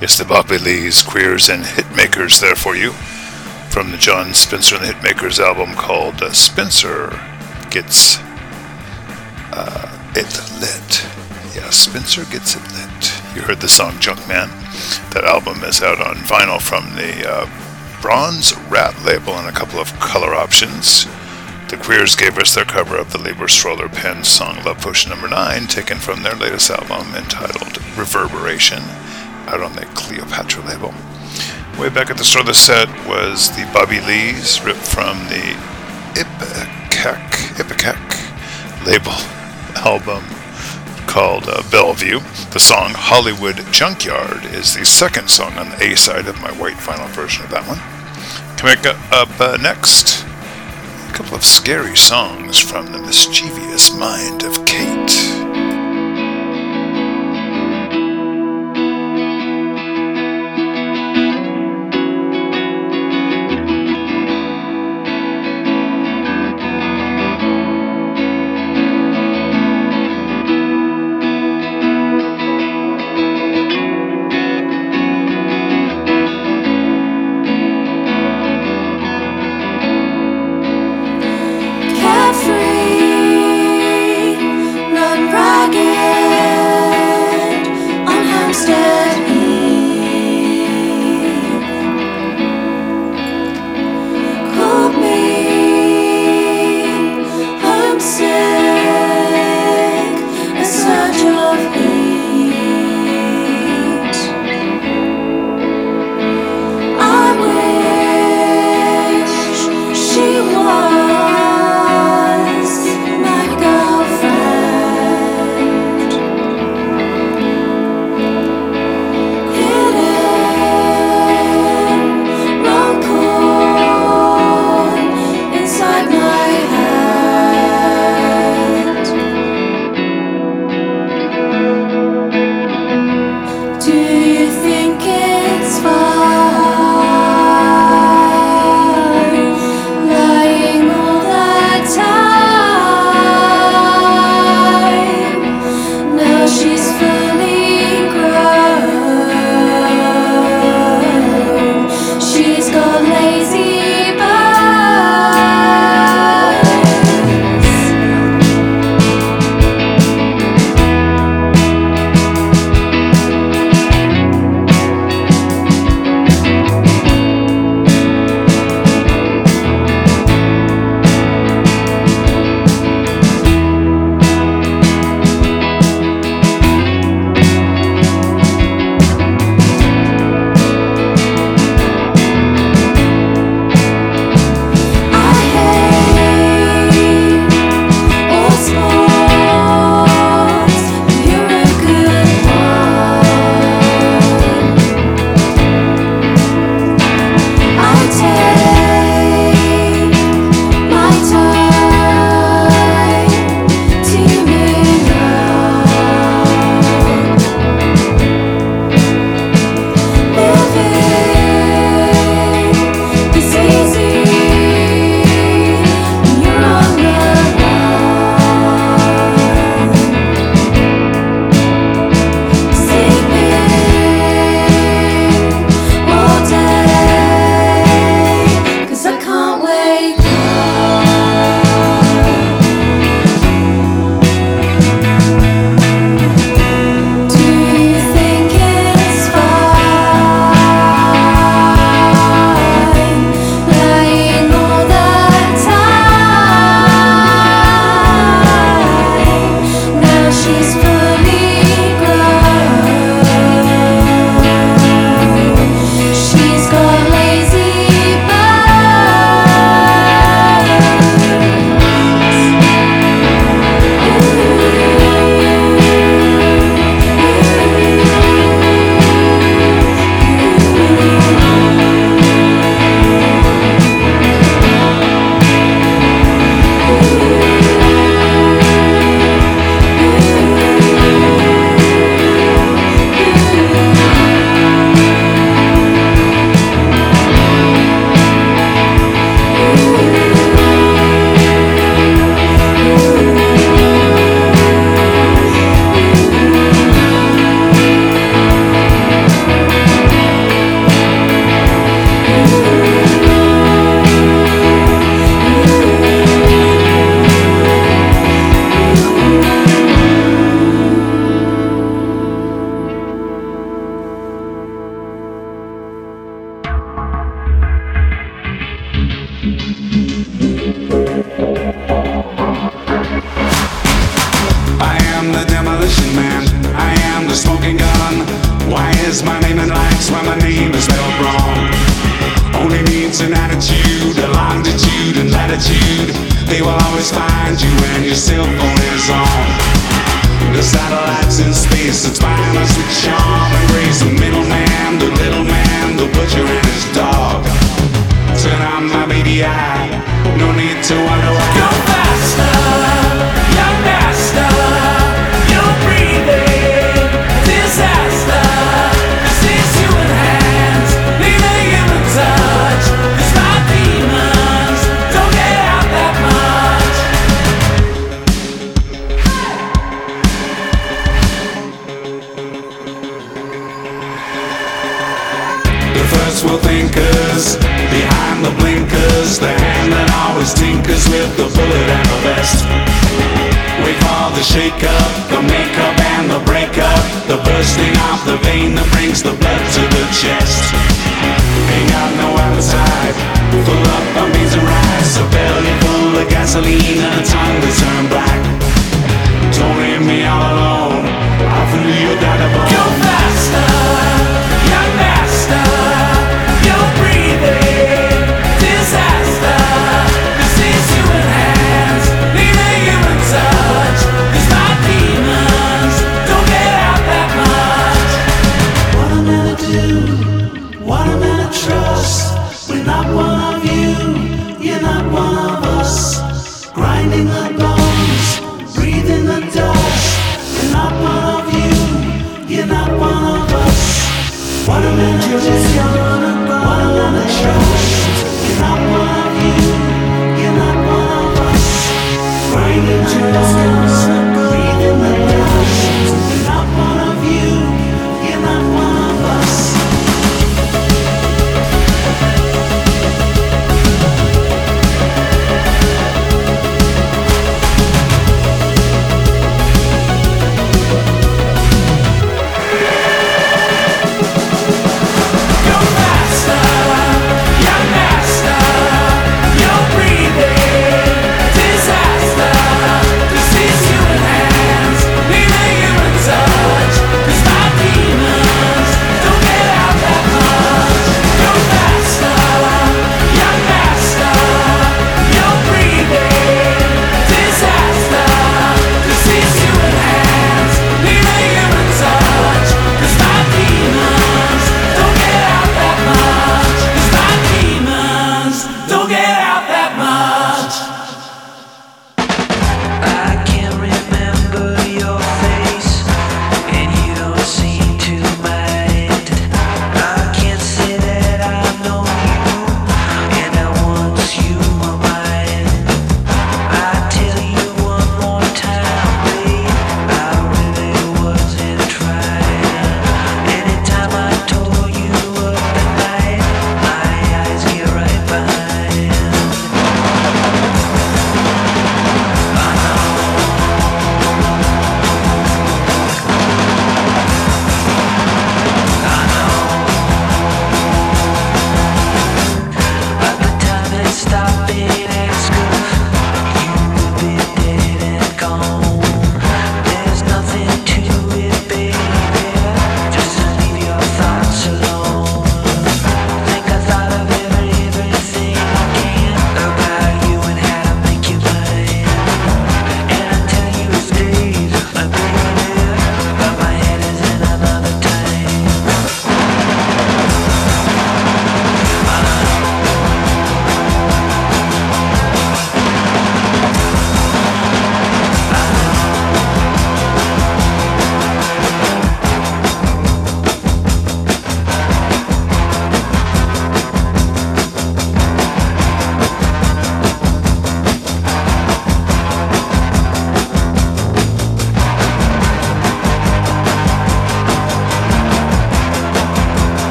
It's the Bobby Lees Queers and Hitmakers there for you from the Jon Spencer and the Hitmakers album called uh, Spencer Gets uh, It Lit. Yeah, Spencer Gets It Lit. You heard the song Junkman. That album is out on vinyl from the uh, Bronze Rat label and a couple of color options. Queers gave us their cover of the Leiber Stoller Pen song Love Potion Number 9, taken from their latest album entitled Reverberation, out on the Cleopatra label. Way back at the start of the set was the Bobby Lees, ripped from the Ipecac, Ipecac label album called uh, Bellevue. The song Hollywood Junkyard is the second song on the A side of my white vinyl version of that one. Coming up uh, next, of scary songs from the mischievous mind of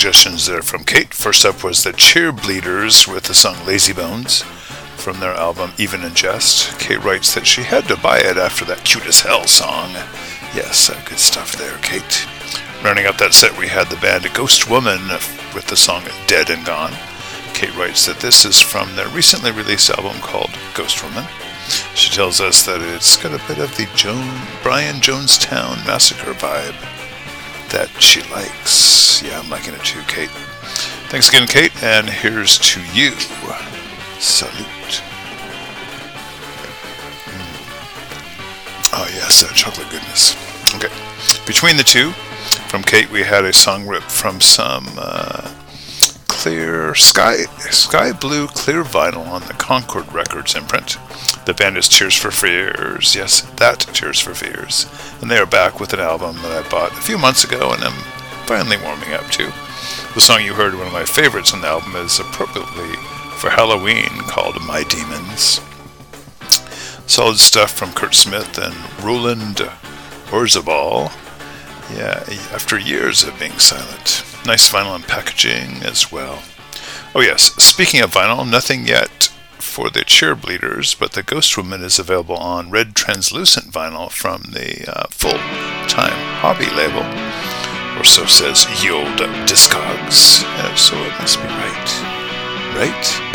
suggestions there from Kate. First up was the Cheerbleeders with the song Lazy Bones from their album Even in Jest. Kate writes that she had to buy it after that cute as hell song. Yes, uh, good stuff there, Kate. Running up that set, we had the band Ghost Woman with the song Dead and Gone. Kate writes that this is from their recently released album called Ghost Woman. She tells us that it's got a bit of the Joan, Brian Jonestown Massacre vibe that she likes. Yeah, I'm liking it too, Kate. Thanks again, Kate, and here's to you. Salute. Mm. Oh, yes, chocolate goodness. Okay. Between the two, from Kate, we had a song rip from some uh, clear sky sky blue clear vinyl on the Concord Records imprint. The band is Tears for Fears. Yes, that Tears for Fears. And they are back with an album that I bought a few months ago and I'm finally warming up to. The song you heard, one of my favorites on the album, is appropriately for Halloween called My Demons. Solid stuff from Curt Smith and Roland Orzabal. Yeah, after years of being silent. Nice vinyl and packaging as well. Oh, yes, speaking of vinyl, nothing yet for the cheerbleeders, but the Ghost Woman is available on red translucent vinyl from the uh, full time hobby label. Or so says Ye Old Discogs. Uh, so it must be right. Right?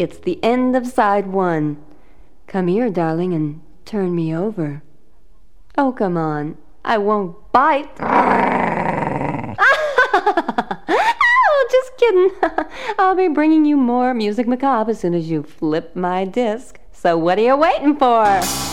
It's the end of side one. Come here, darling, and turn me over. Oh, come on. I won't bite. oh, just kidding. I'll be bringing you more music macabre as soon as you flip my disc. So, what are you waiting for?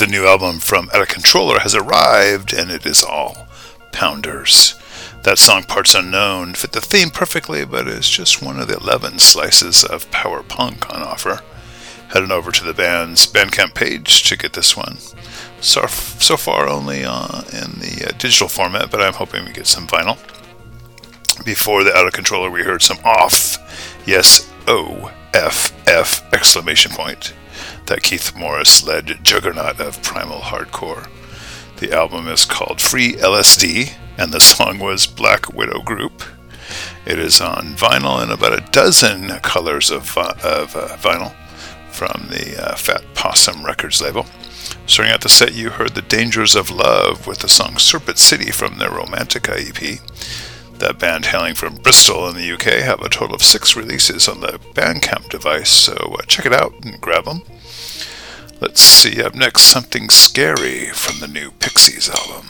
The new album from Out of Controller has arrived, and it is all pounders. That song, Parts Unknown, fit the theme perfectly, but is just one of the 11 slices of power punk on offer. Head on over to the band's Bandcamp page to get this one. So, so far, only uh, in the uh, digital format, but I'm hoping we get some vinyl. Before the Out of Controller, we heard some off. Yes, O F F exclamation point. That Keith Morris led juggernaut of primal hardcore. The album is called Free LSD, and the song was Black Widow Group. It is on vinyl in about a dozen colors of, uh, of uh, vinyl from the uh, Fat Possum Records label. Starting out the set, you heard The Dangers of Love with the song Serpent City from their Romantica EP. That band, hailing from Bristol in the UK, have a total of six releases on the Bandcamp device, so uh, check it out and grab them. Let's see, up next, something scary from the new Pixies album.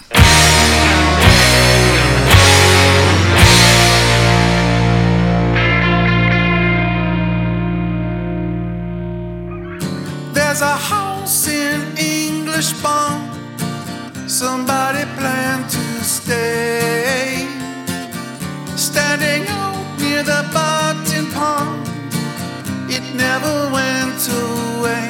There's a house in English Bond. Somebody planned to stay. Standing out near the Barton Pond. It never went away.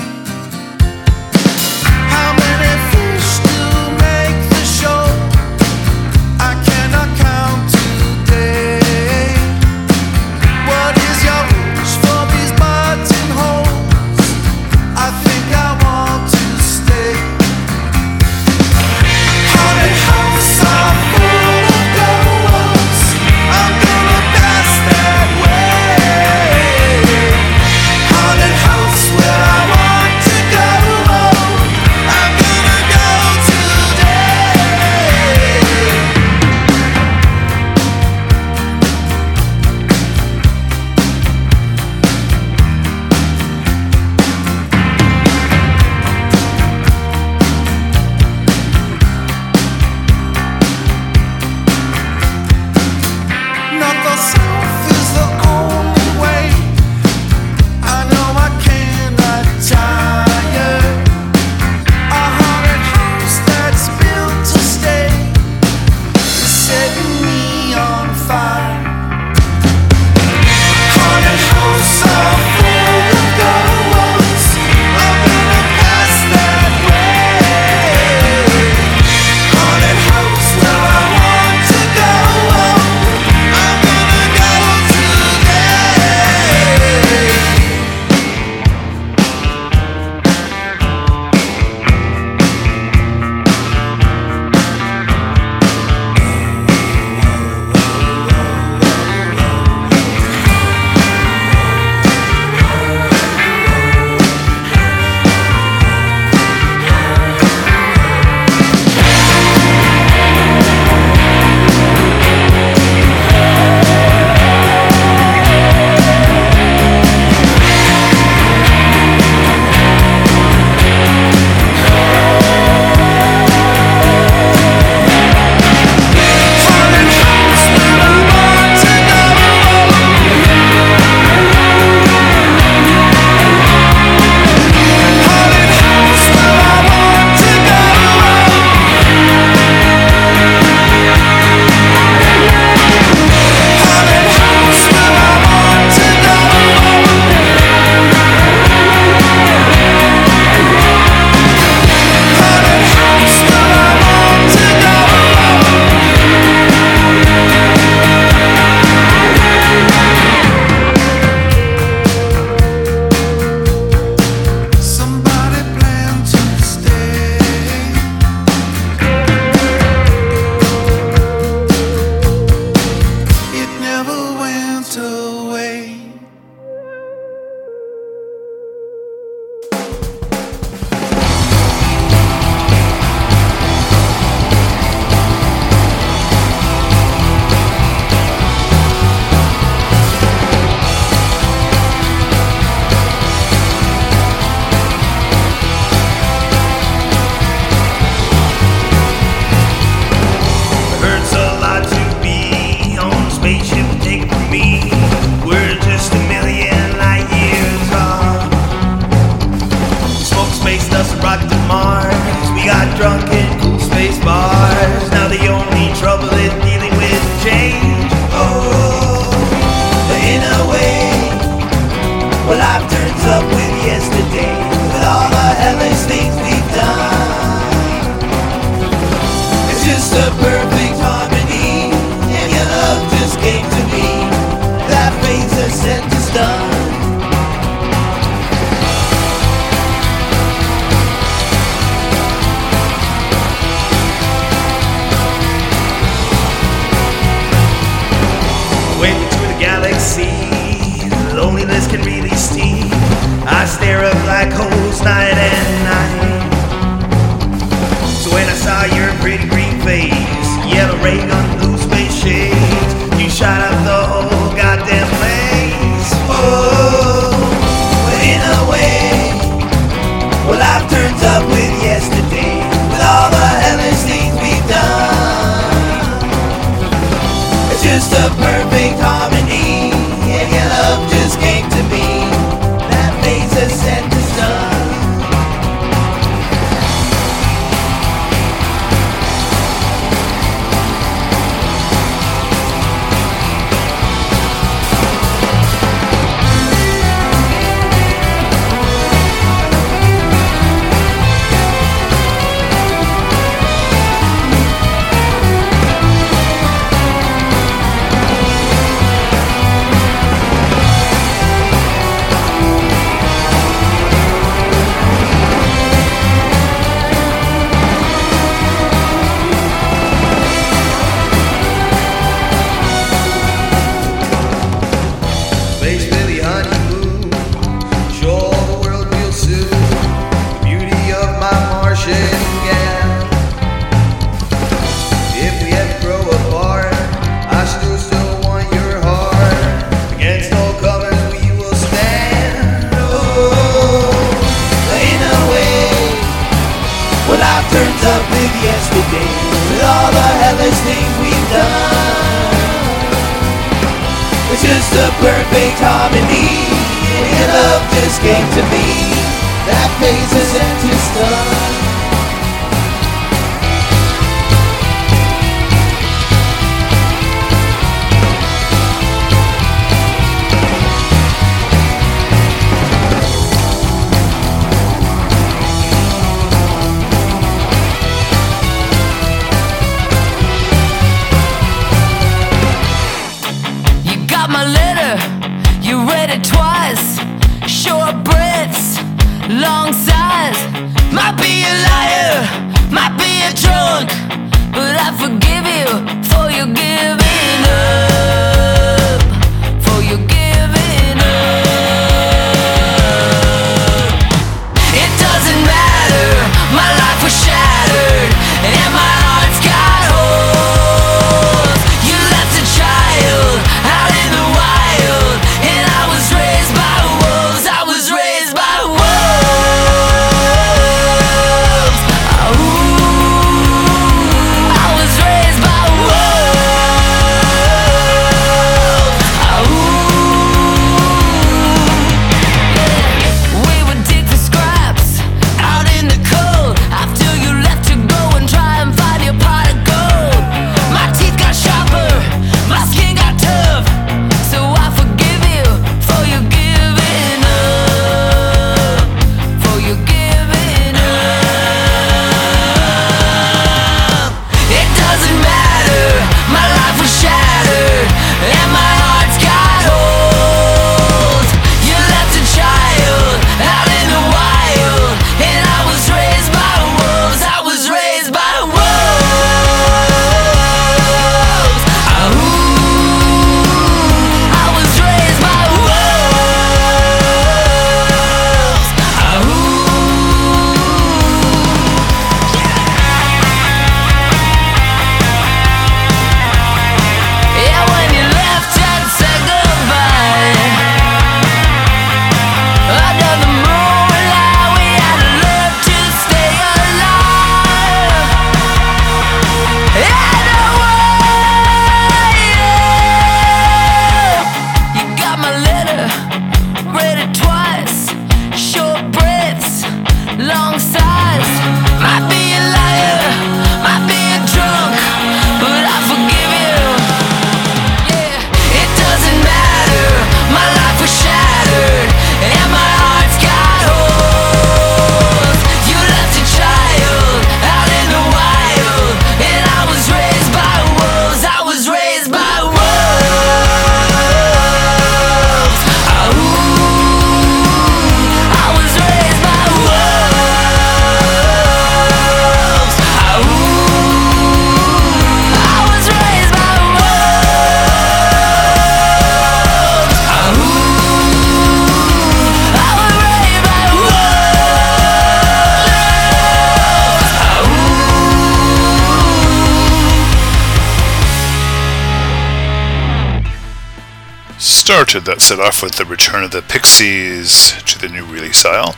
Started that set off with the return of the Pixies to the new release aisle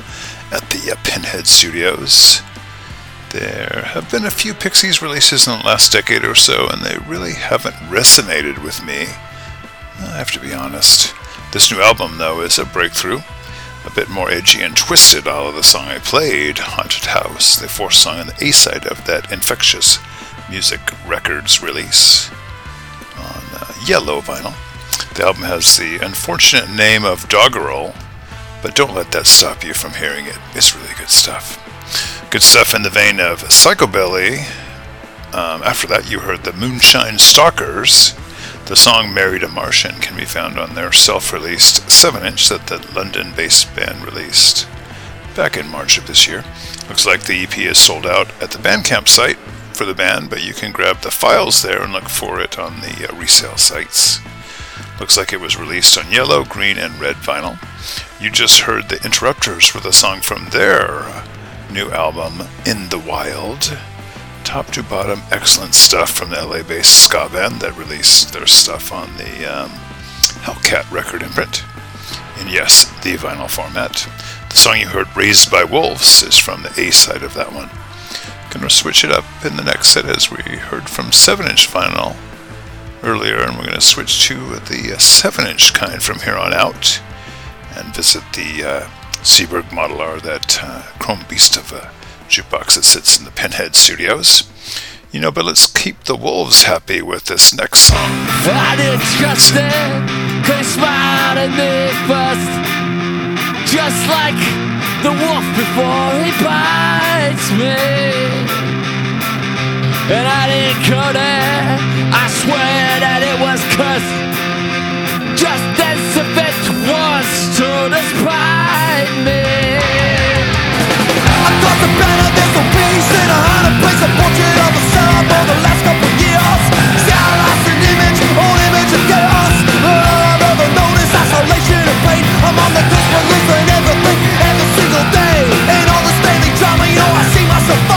at the uh, Pinhead Studios. There have been a few Pixies releases in the last decade or so, and they really haven't resonated with me. I have to be honest. This new album, though, is a breakthrough. A bit more edgy and twisted, all of the song I played, Haunted House, the fourth song on the A side of that Infectious Music Records release on uh, yellow vinyl. The album has the unfortunate name of Doggerel, but don't let that stop you from hearing it. It's really good stuff. Good stuff in the vein of Psychobilly. Um, after that, you heard the Moonshine Stalkers. The song Married a Martian can be found on their self released 7 inch that the London based band released back in March of this year. Looks like the EP is sold out at the Bandcamp site for the band, but you can grab the files there and look for it on the uh, resale sites. Looks like it was released on yellow, green, and red vinyl. You just heard the Interrupters with a song from their new album, In the Wild. Top to bottom, excellent stuff from the LA based ska band that released their stuff on the um, Hellcat record imprint. And yes, the vinyl format. The song you heard, Raised by Wolves, is from the A side of that one. Gonna switch it up in the next set as we heard from 7 inch vinyl earlier, and we're gonna switch to the 7 inch kind from here on out and visit the uh, Seeburg Model R, that uh, chrome beast of a jukebox that sits in the Pinhead Studios. You know, but let's keep the wolves happy with this next song. I didn't trust them, they smiled at me first. Just like the wolf before he bites me. And I didn't go there, I swear that it was cursed. Just as if it was to despite me. I thought the better there's a reason I had to place a portrait of myself for the last couple years. See, I lost an image, old image of chaos. I've ever isolation and pain. I'm on the of losing everything every single day. And all this daily drama, you know, I see myself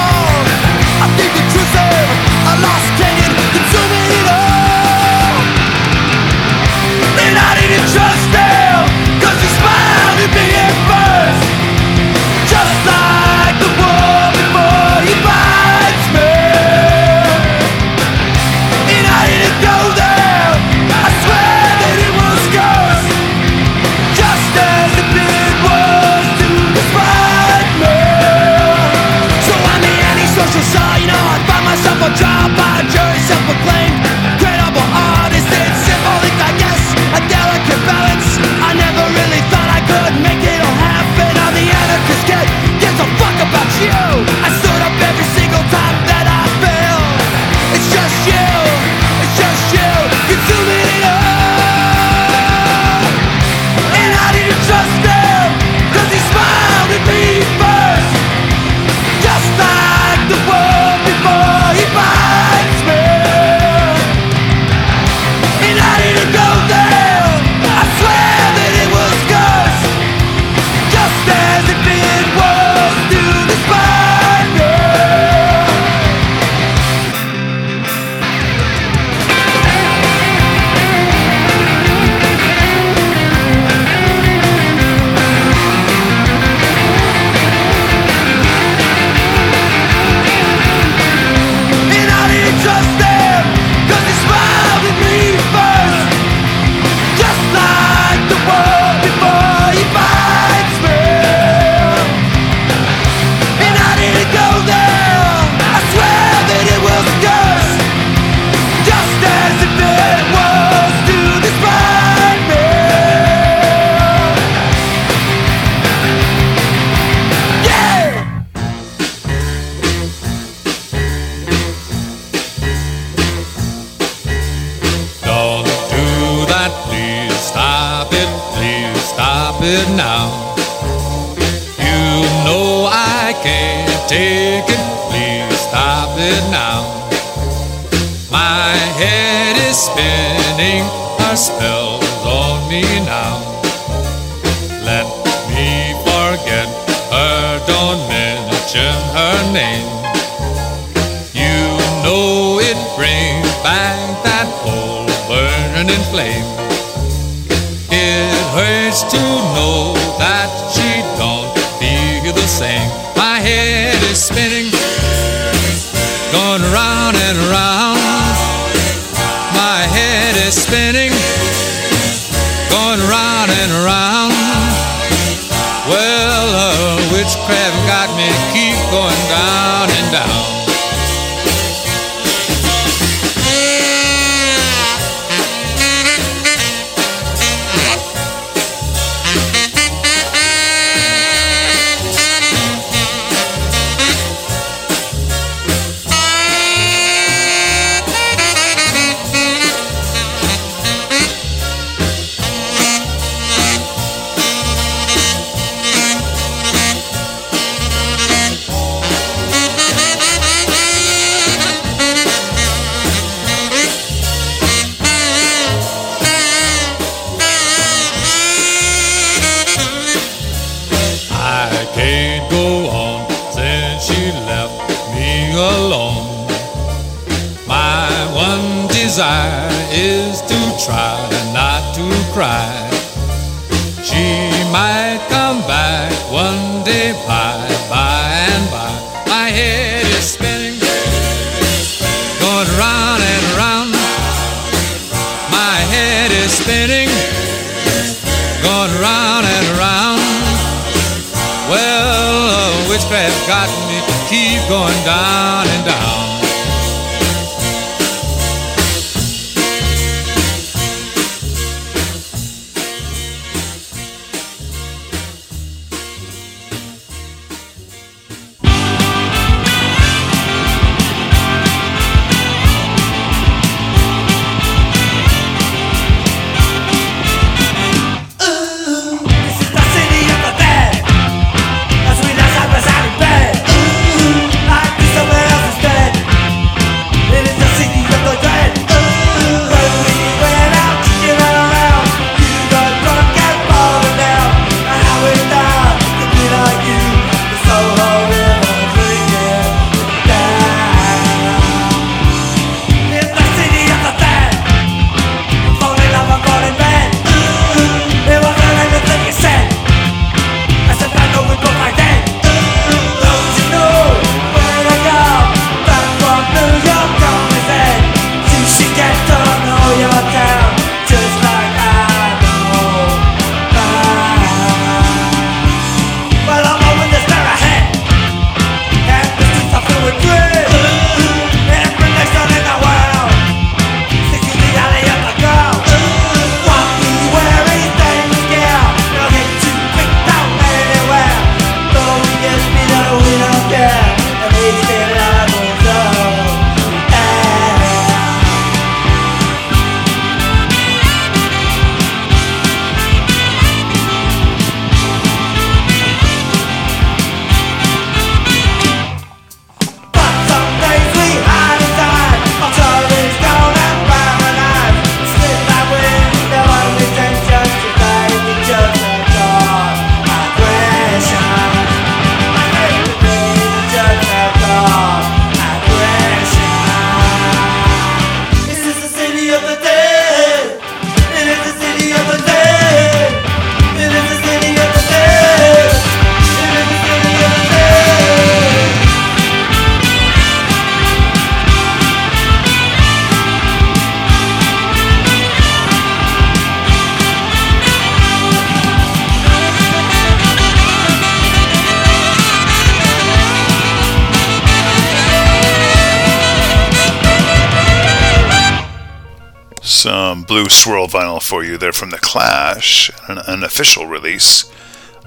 Blue swirl vinyl for you there from The Clash, an unofficial release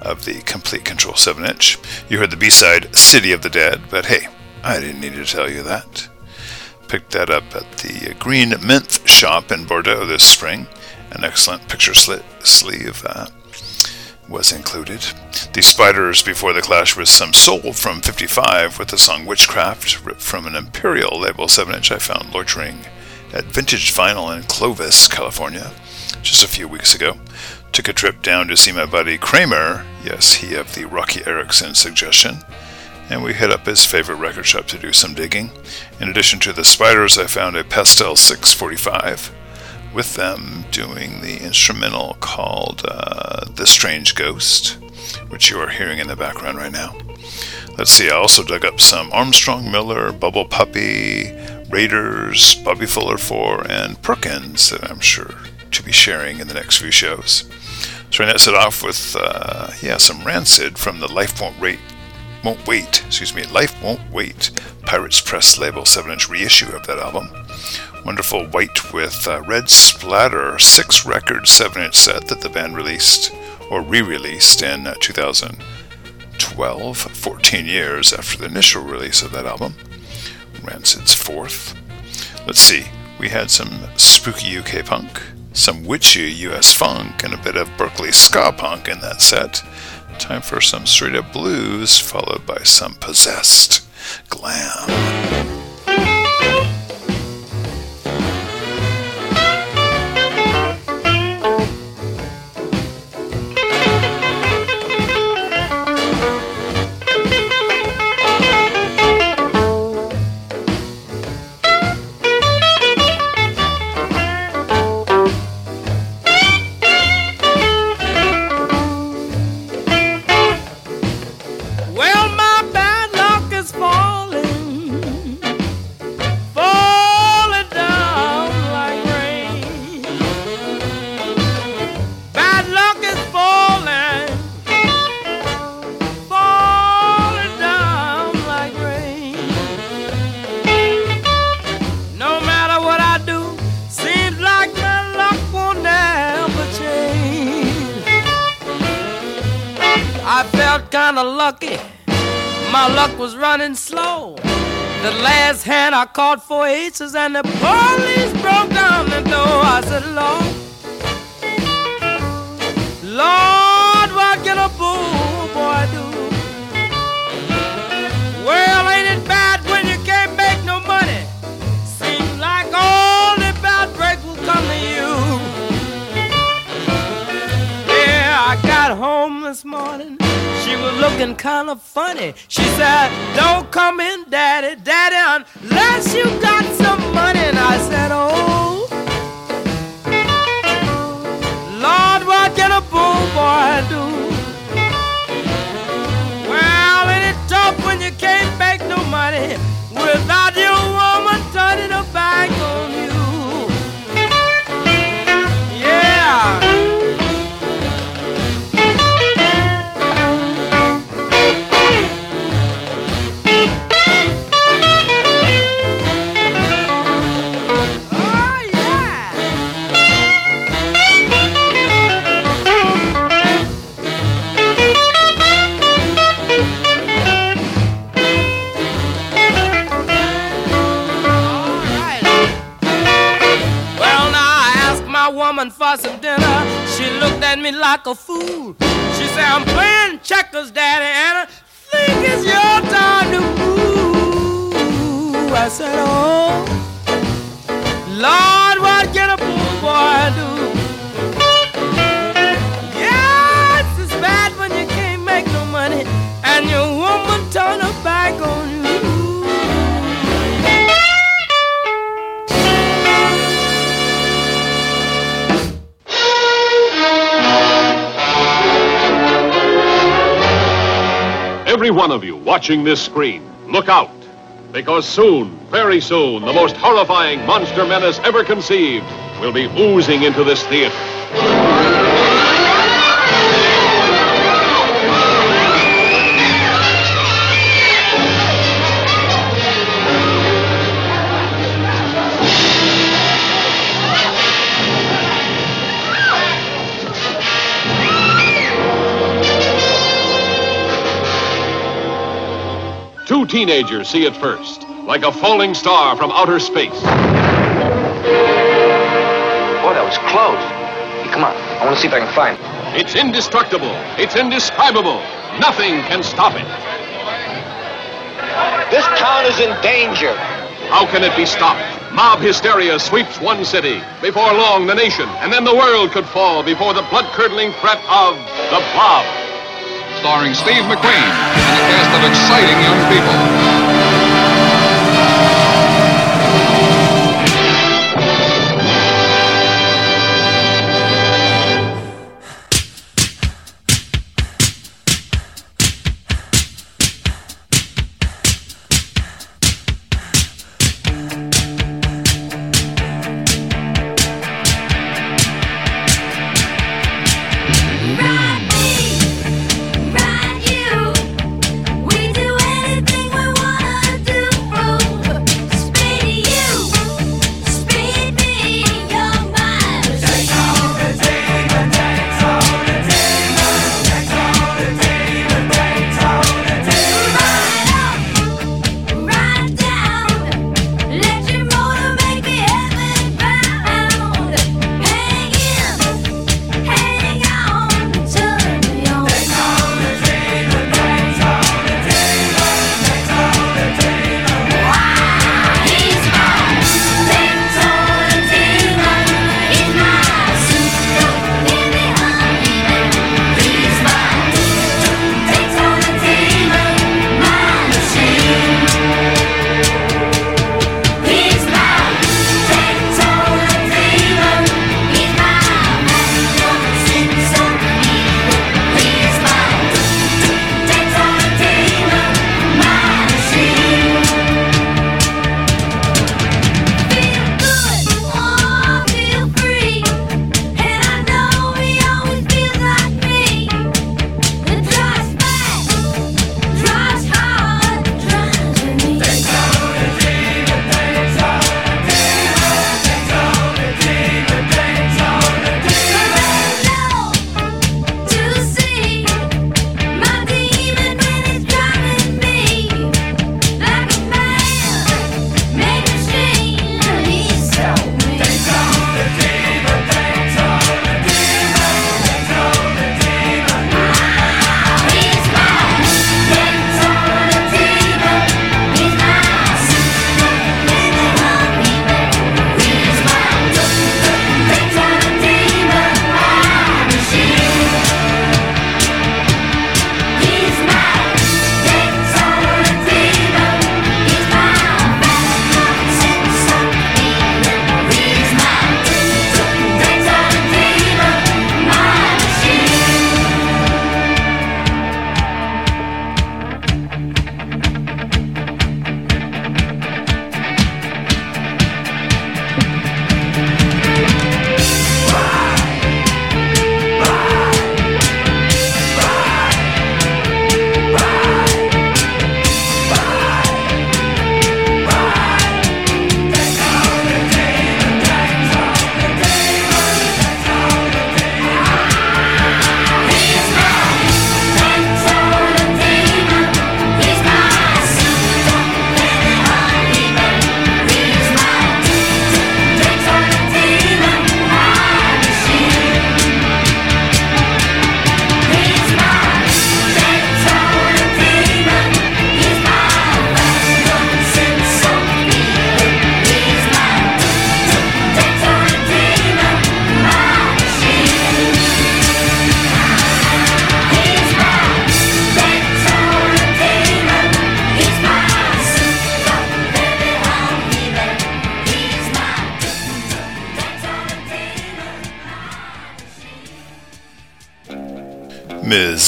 of the Complete Control 7 inch. You heard the B side, City of the Dead, but hey, I didn't need to tell you that. Picked that up at the Green Mint shop in Bordeaux this spring. An excellent picture slit sleeve uh, was included. The Spiders Before the Clash was some soul from 55 with the song Witchcraft, ripped from an Imperial label 7 inch I found loitering at Vintage Vinyl in Clovis, California, just a few weeks ago. Took a trip down to see my buddy Kramer, yes, he of the Roky Erickson suggestion, and we hit up his favorite record shop to do some digging. In addition to the Spiders, I found a Pastel 645 with them doing the instrumental called uh, The Strange Ghost, which you are hearing in the background right now. Let's see, I also dug up some Armstrong Miller, Bubble Puppy, Raiders, Bobby Fuller 4, and Perkins that I'm sure to be sharing in the next few shows. So I it off with, uh, yeah, some Rancid from the Life Won't Wait, Won't Wait, excuse me, Life Won't Wait, Pirates Press label 7-inch reissue of that album. Wonderful white with uh, red splatter, six record 7-inch set that the band released, or re-released in uh, 2012, 14 years after the initial release of that album. Rancid's fourth. Let's see, we had some spooky UK punk, some witchy US funk, and a bit of Berkeley ska punk in that set. Time for some straight up blues, followed by some possessed glam. I kinda lucky. My luck was running slow. The last hand I caught four aces and the police broke down the door. I said, Lord, Lord, what can a poor boy do? Well, ain't it bad when you can't make no money? Seems like all the bad breaks will come to you. Yeah, I got home this morning. She was looking kind of funny. She said, Don't come in, Daddy, Daddy, unless you got some money. And I said, Oh, Lord, what can a poor boy do? Well, ain't it tough when you can't make no money without for some dinner. She looked at me like a fool. She said, I'm playing checkers, Daddy, and I think it's your time to move. I said, Oh, Lord, what can a poor boy do? Yes, it's bad when you can't make no money and your woman turn her back on you. Every one of you watching this screen, look out. Because soon, very soon, the most horrifying monster menace ever conceived will be oozing into this theater. Two teenagers see it first, like a falling star from outer space. Boy, that was close. Hey, come on. I want to see if I can find it. It's indestructible. It's indescribable. Nothing can stop it. This town is in danger. How can it be stopped? Mob hysteria sweeps one city. Before long, the nation, and then the world could fall before the blood-curdling threat of the Blob. Starring Steve McQueen and a cast of exciting young people.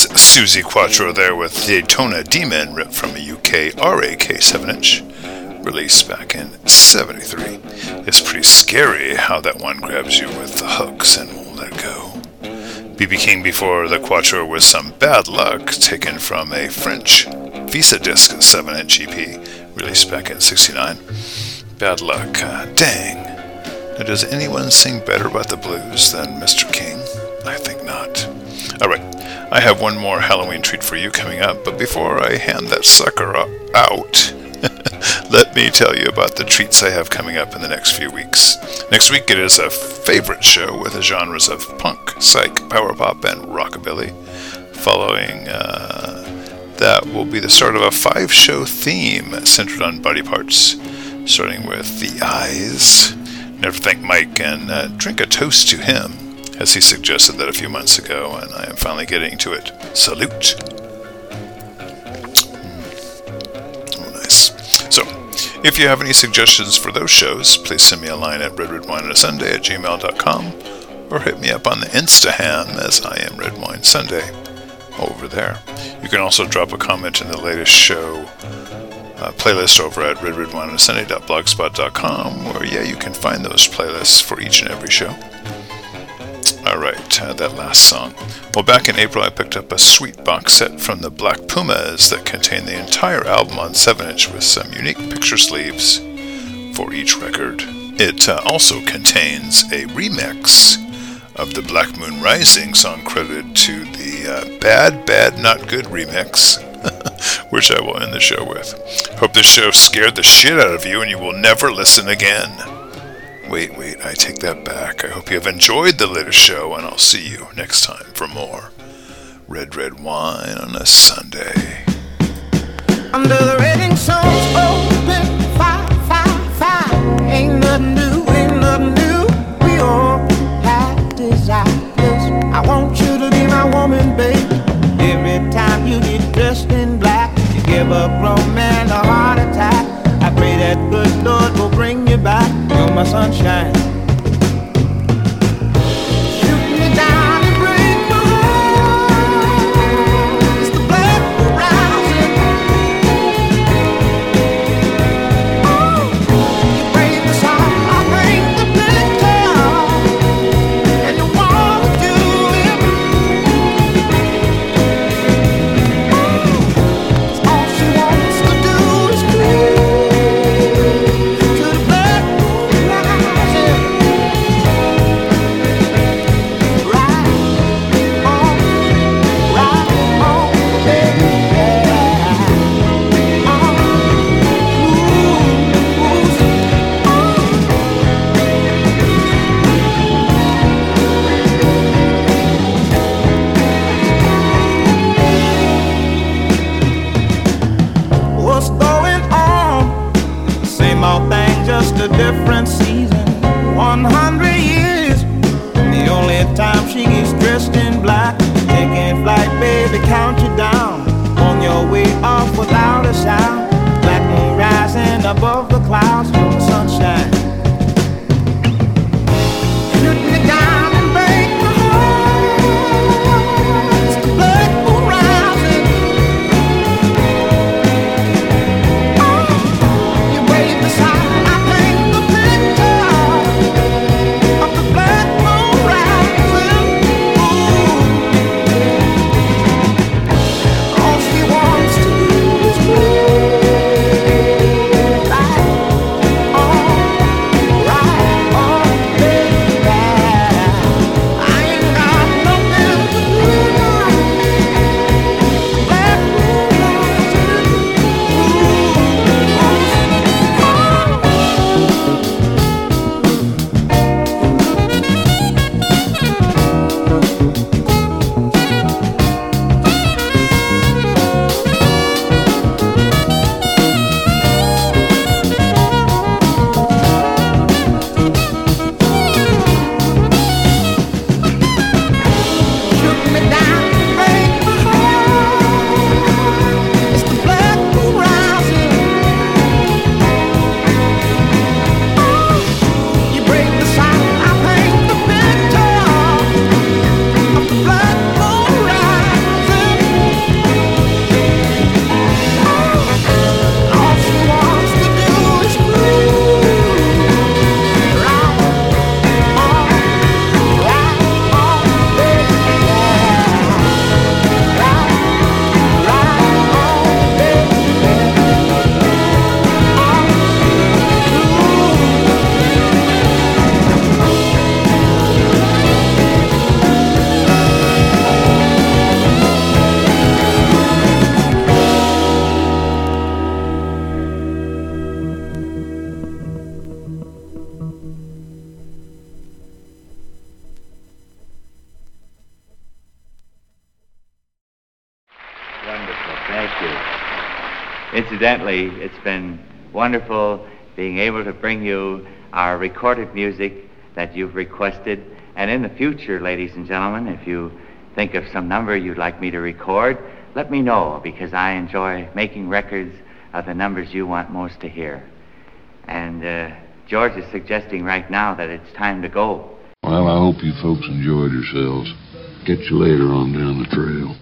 Suzi Quatro there with Daytona Demon, ripped from a UK RAK 7 inch, released back in 73. It's pretty scary how that one grabs you with the hooks and won't let go. BB King before the Quatro was some bad luck taken from a French Visa Disc 7 inch EP, released back in 69. Bad luck, uh, dang. Now, does anyone sing better about the blues than Mr. I have one more Halloween treat for you coming up, but before I hand that sucker out, let me tell you about the treats I have coming up in the next few weeks. Next week it is a favorite show with the genres of punk, psych, power pop, and rockabilly. Following uh, that will be the start of a five show theme centered on body parts, starting with the eyes. Never thank Mike and uh, drink a toast to him, as he suggested that a few months ago, and I am finally getting to it. Salute. Oh, nice. So, if you have any suggestions for those shows, please send me a line at redredwineonsunday at gmail.com or hit me up on the Instaham as I am Red Wine Sunday over there. You can also drop a comment in the latest show uh, playlist over at redredwineonsunday.blogspot.com where, yeah, you can find those playlists for each and every show. Right, uh, that last song. Well, back in April, I picked up a sweet box set from the Black Pumas that contained the entire album on 7 inch with some unique picture sleeves for each record. It uh, also contains a remix of the Black Moon Rising song credited to the uh, Bad, Bad, Not Good remix, which I will end the show with. Hope this show scared the shit out of you and you will never listen again. Wait, wait, I take that back. I hope you have enjoyed the latest show, and I'll see you next time for more Red Red Wine on a Sunday. Under the open sunshine. Incidentally, it's been wonderful being able to bring you our recorded music that you've requested. And in the future, ladies and gentlemen, if you think of some number you'd like me to record, let me know because I enjoy making records of the numbers you want most to hear. And uh, George is suggesting right now that it's time to go. Well, I hope you folks enjoyed yourselves. Catch you later on down the trail.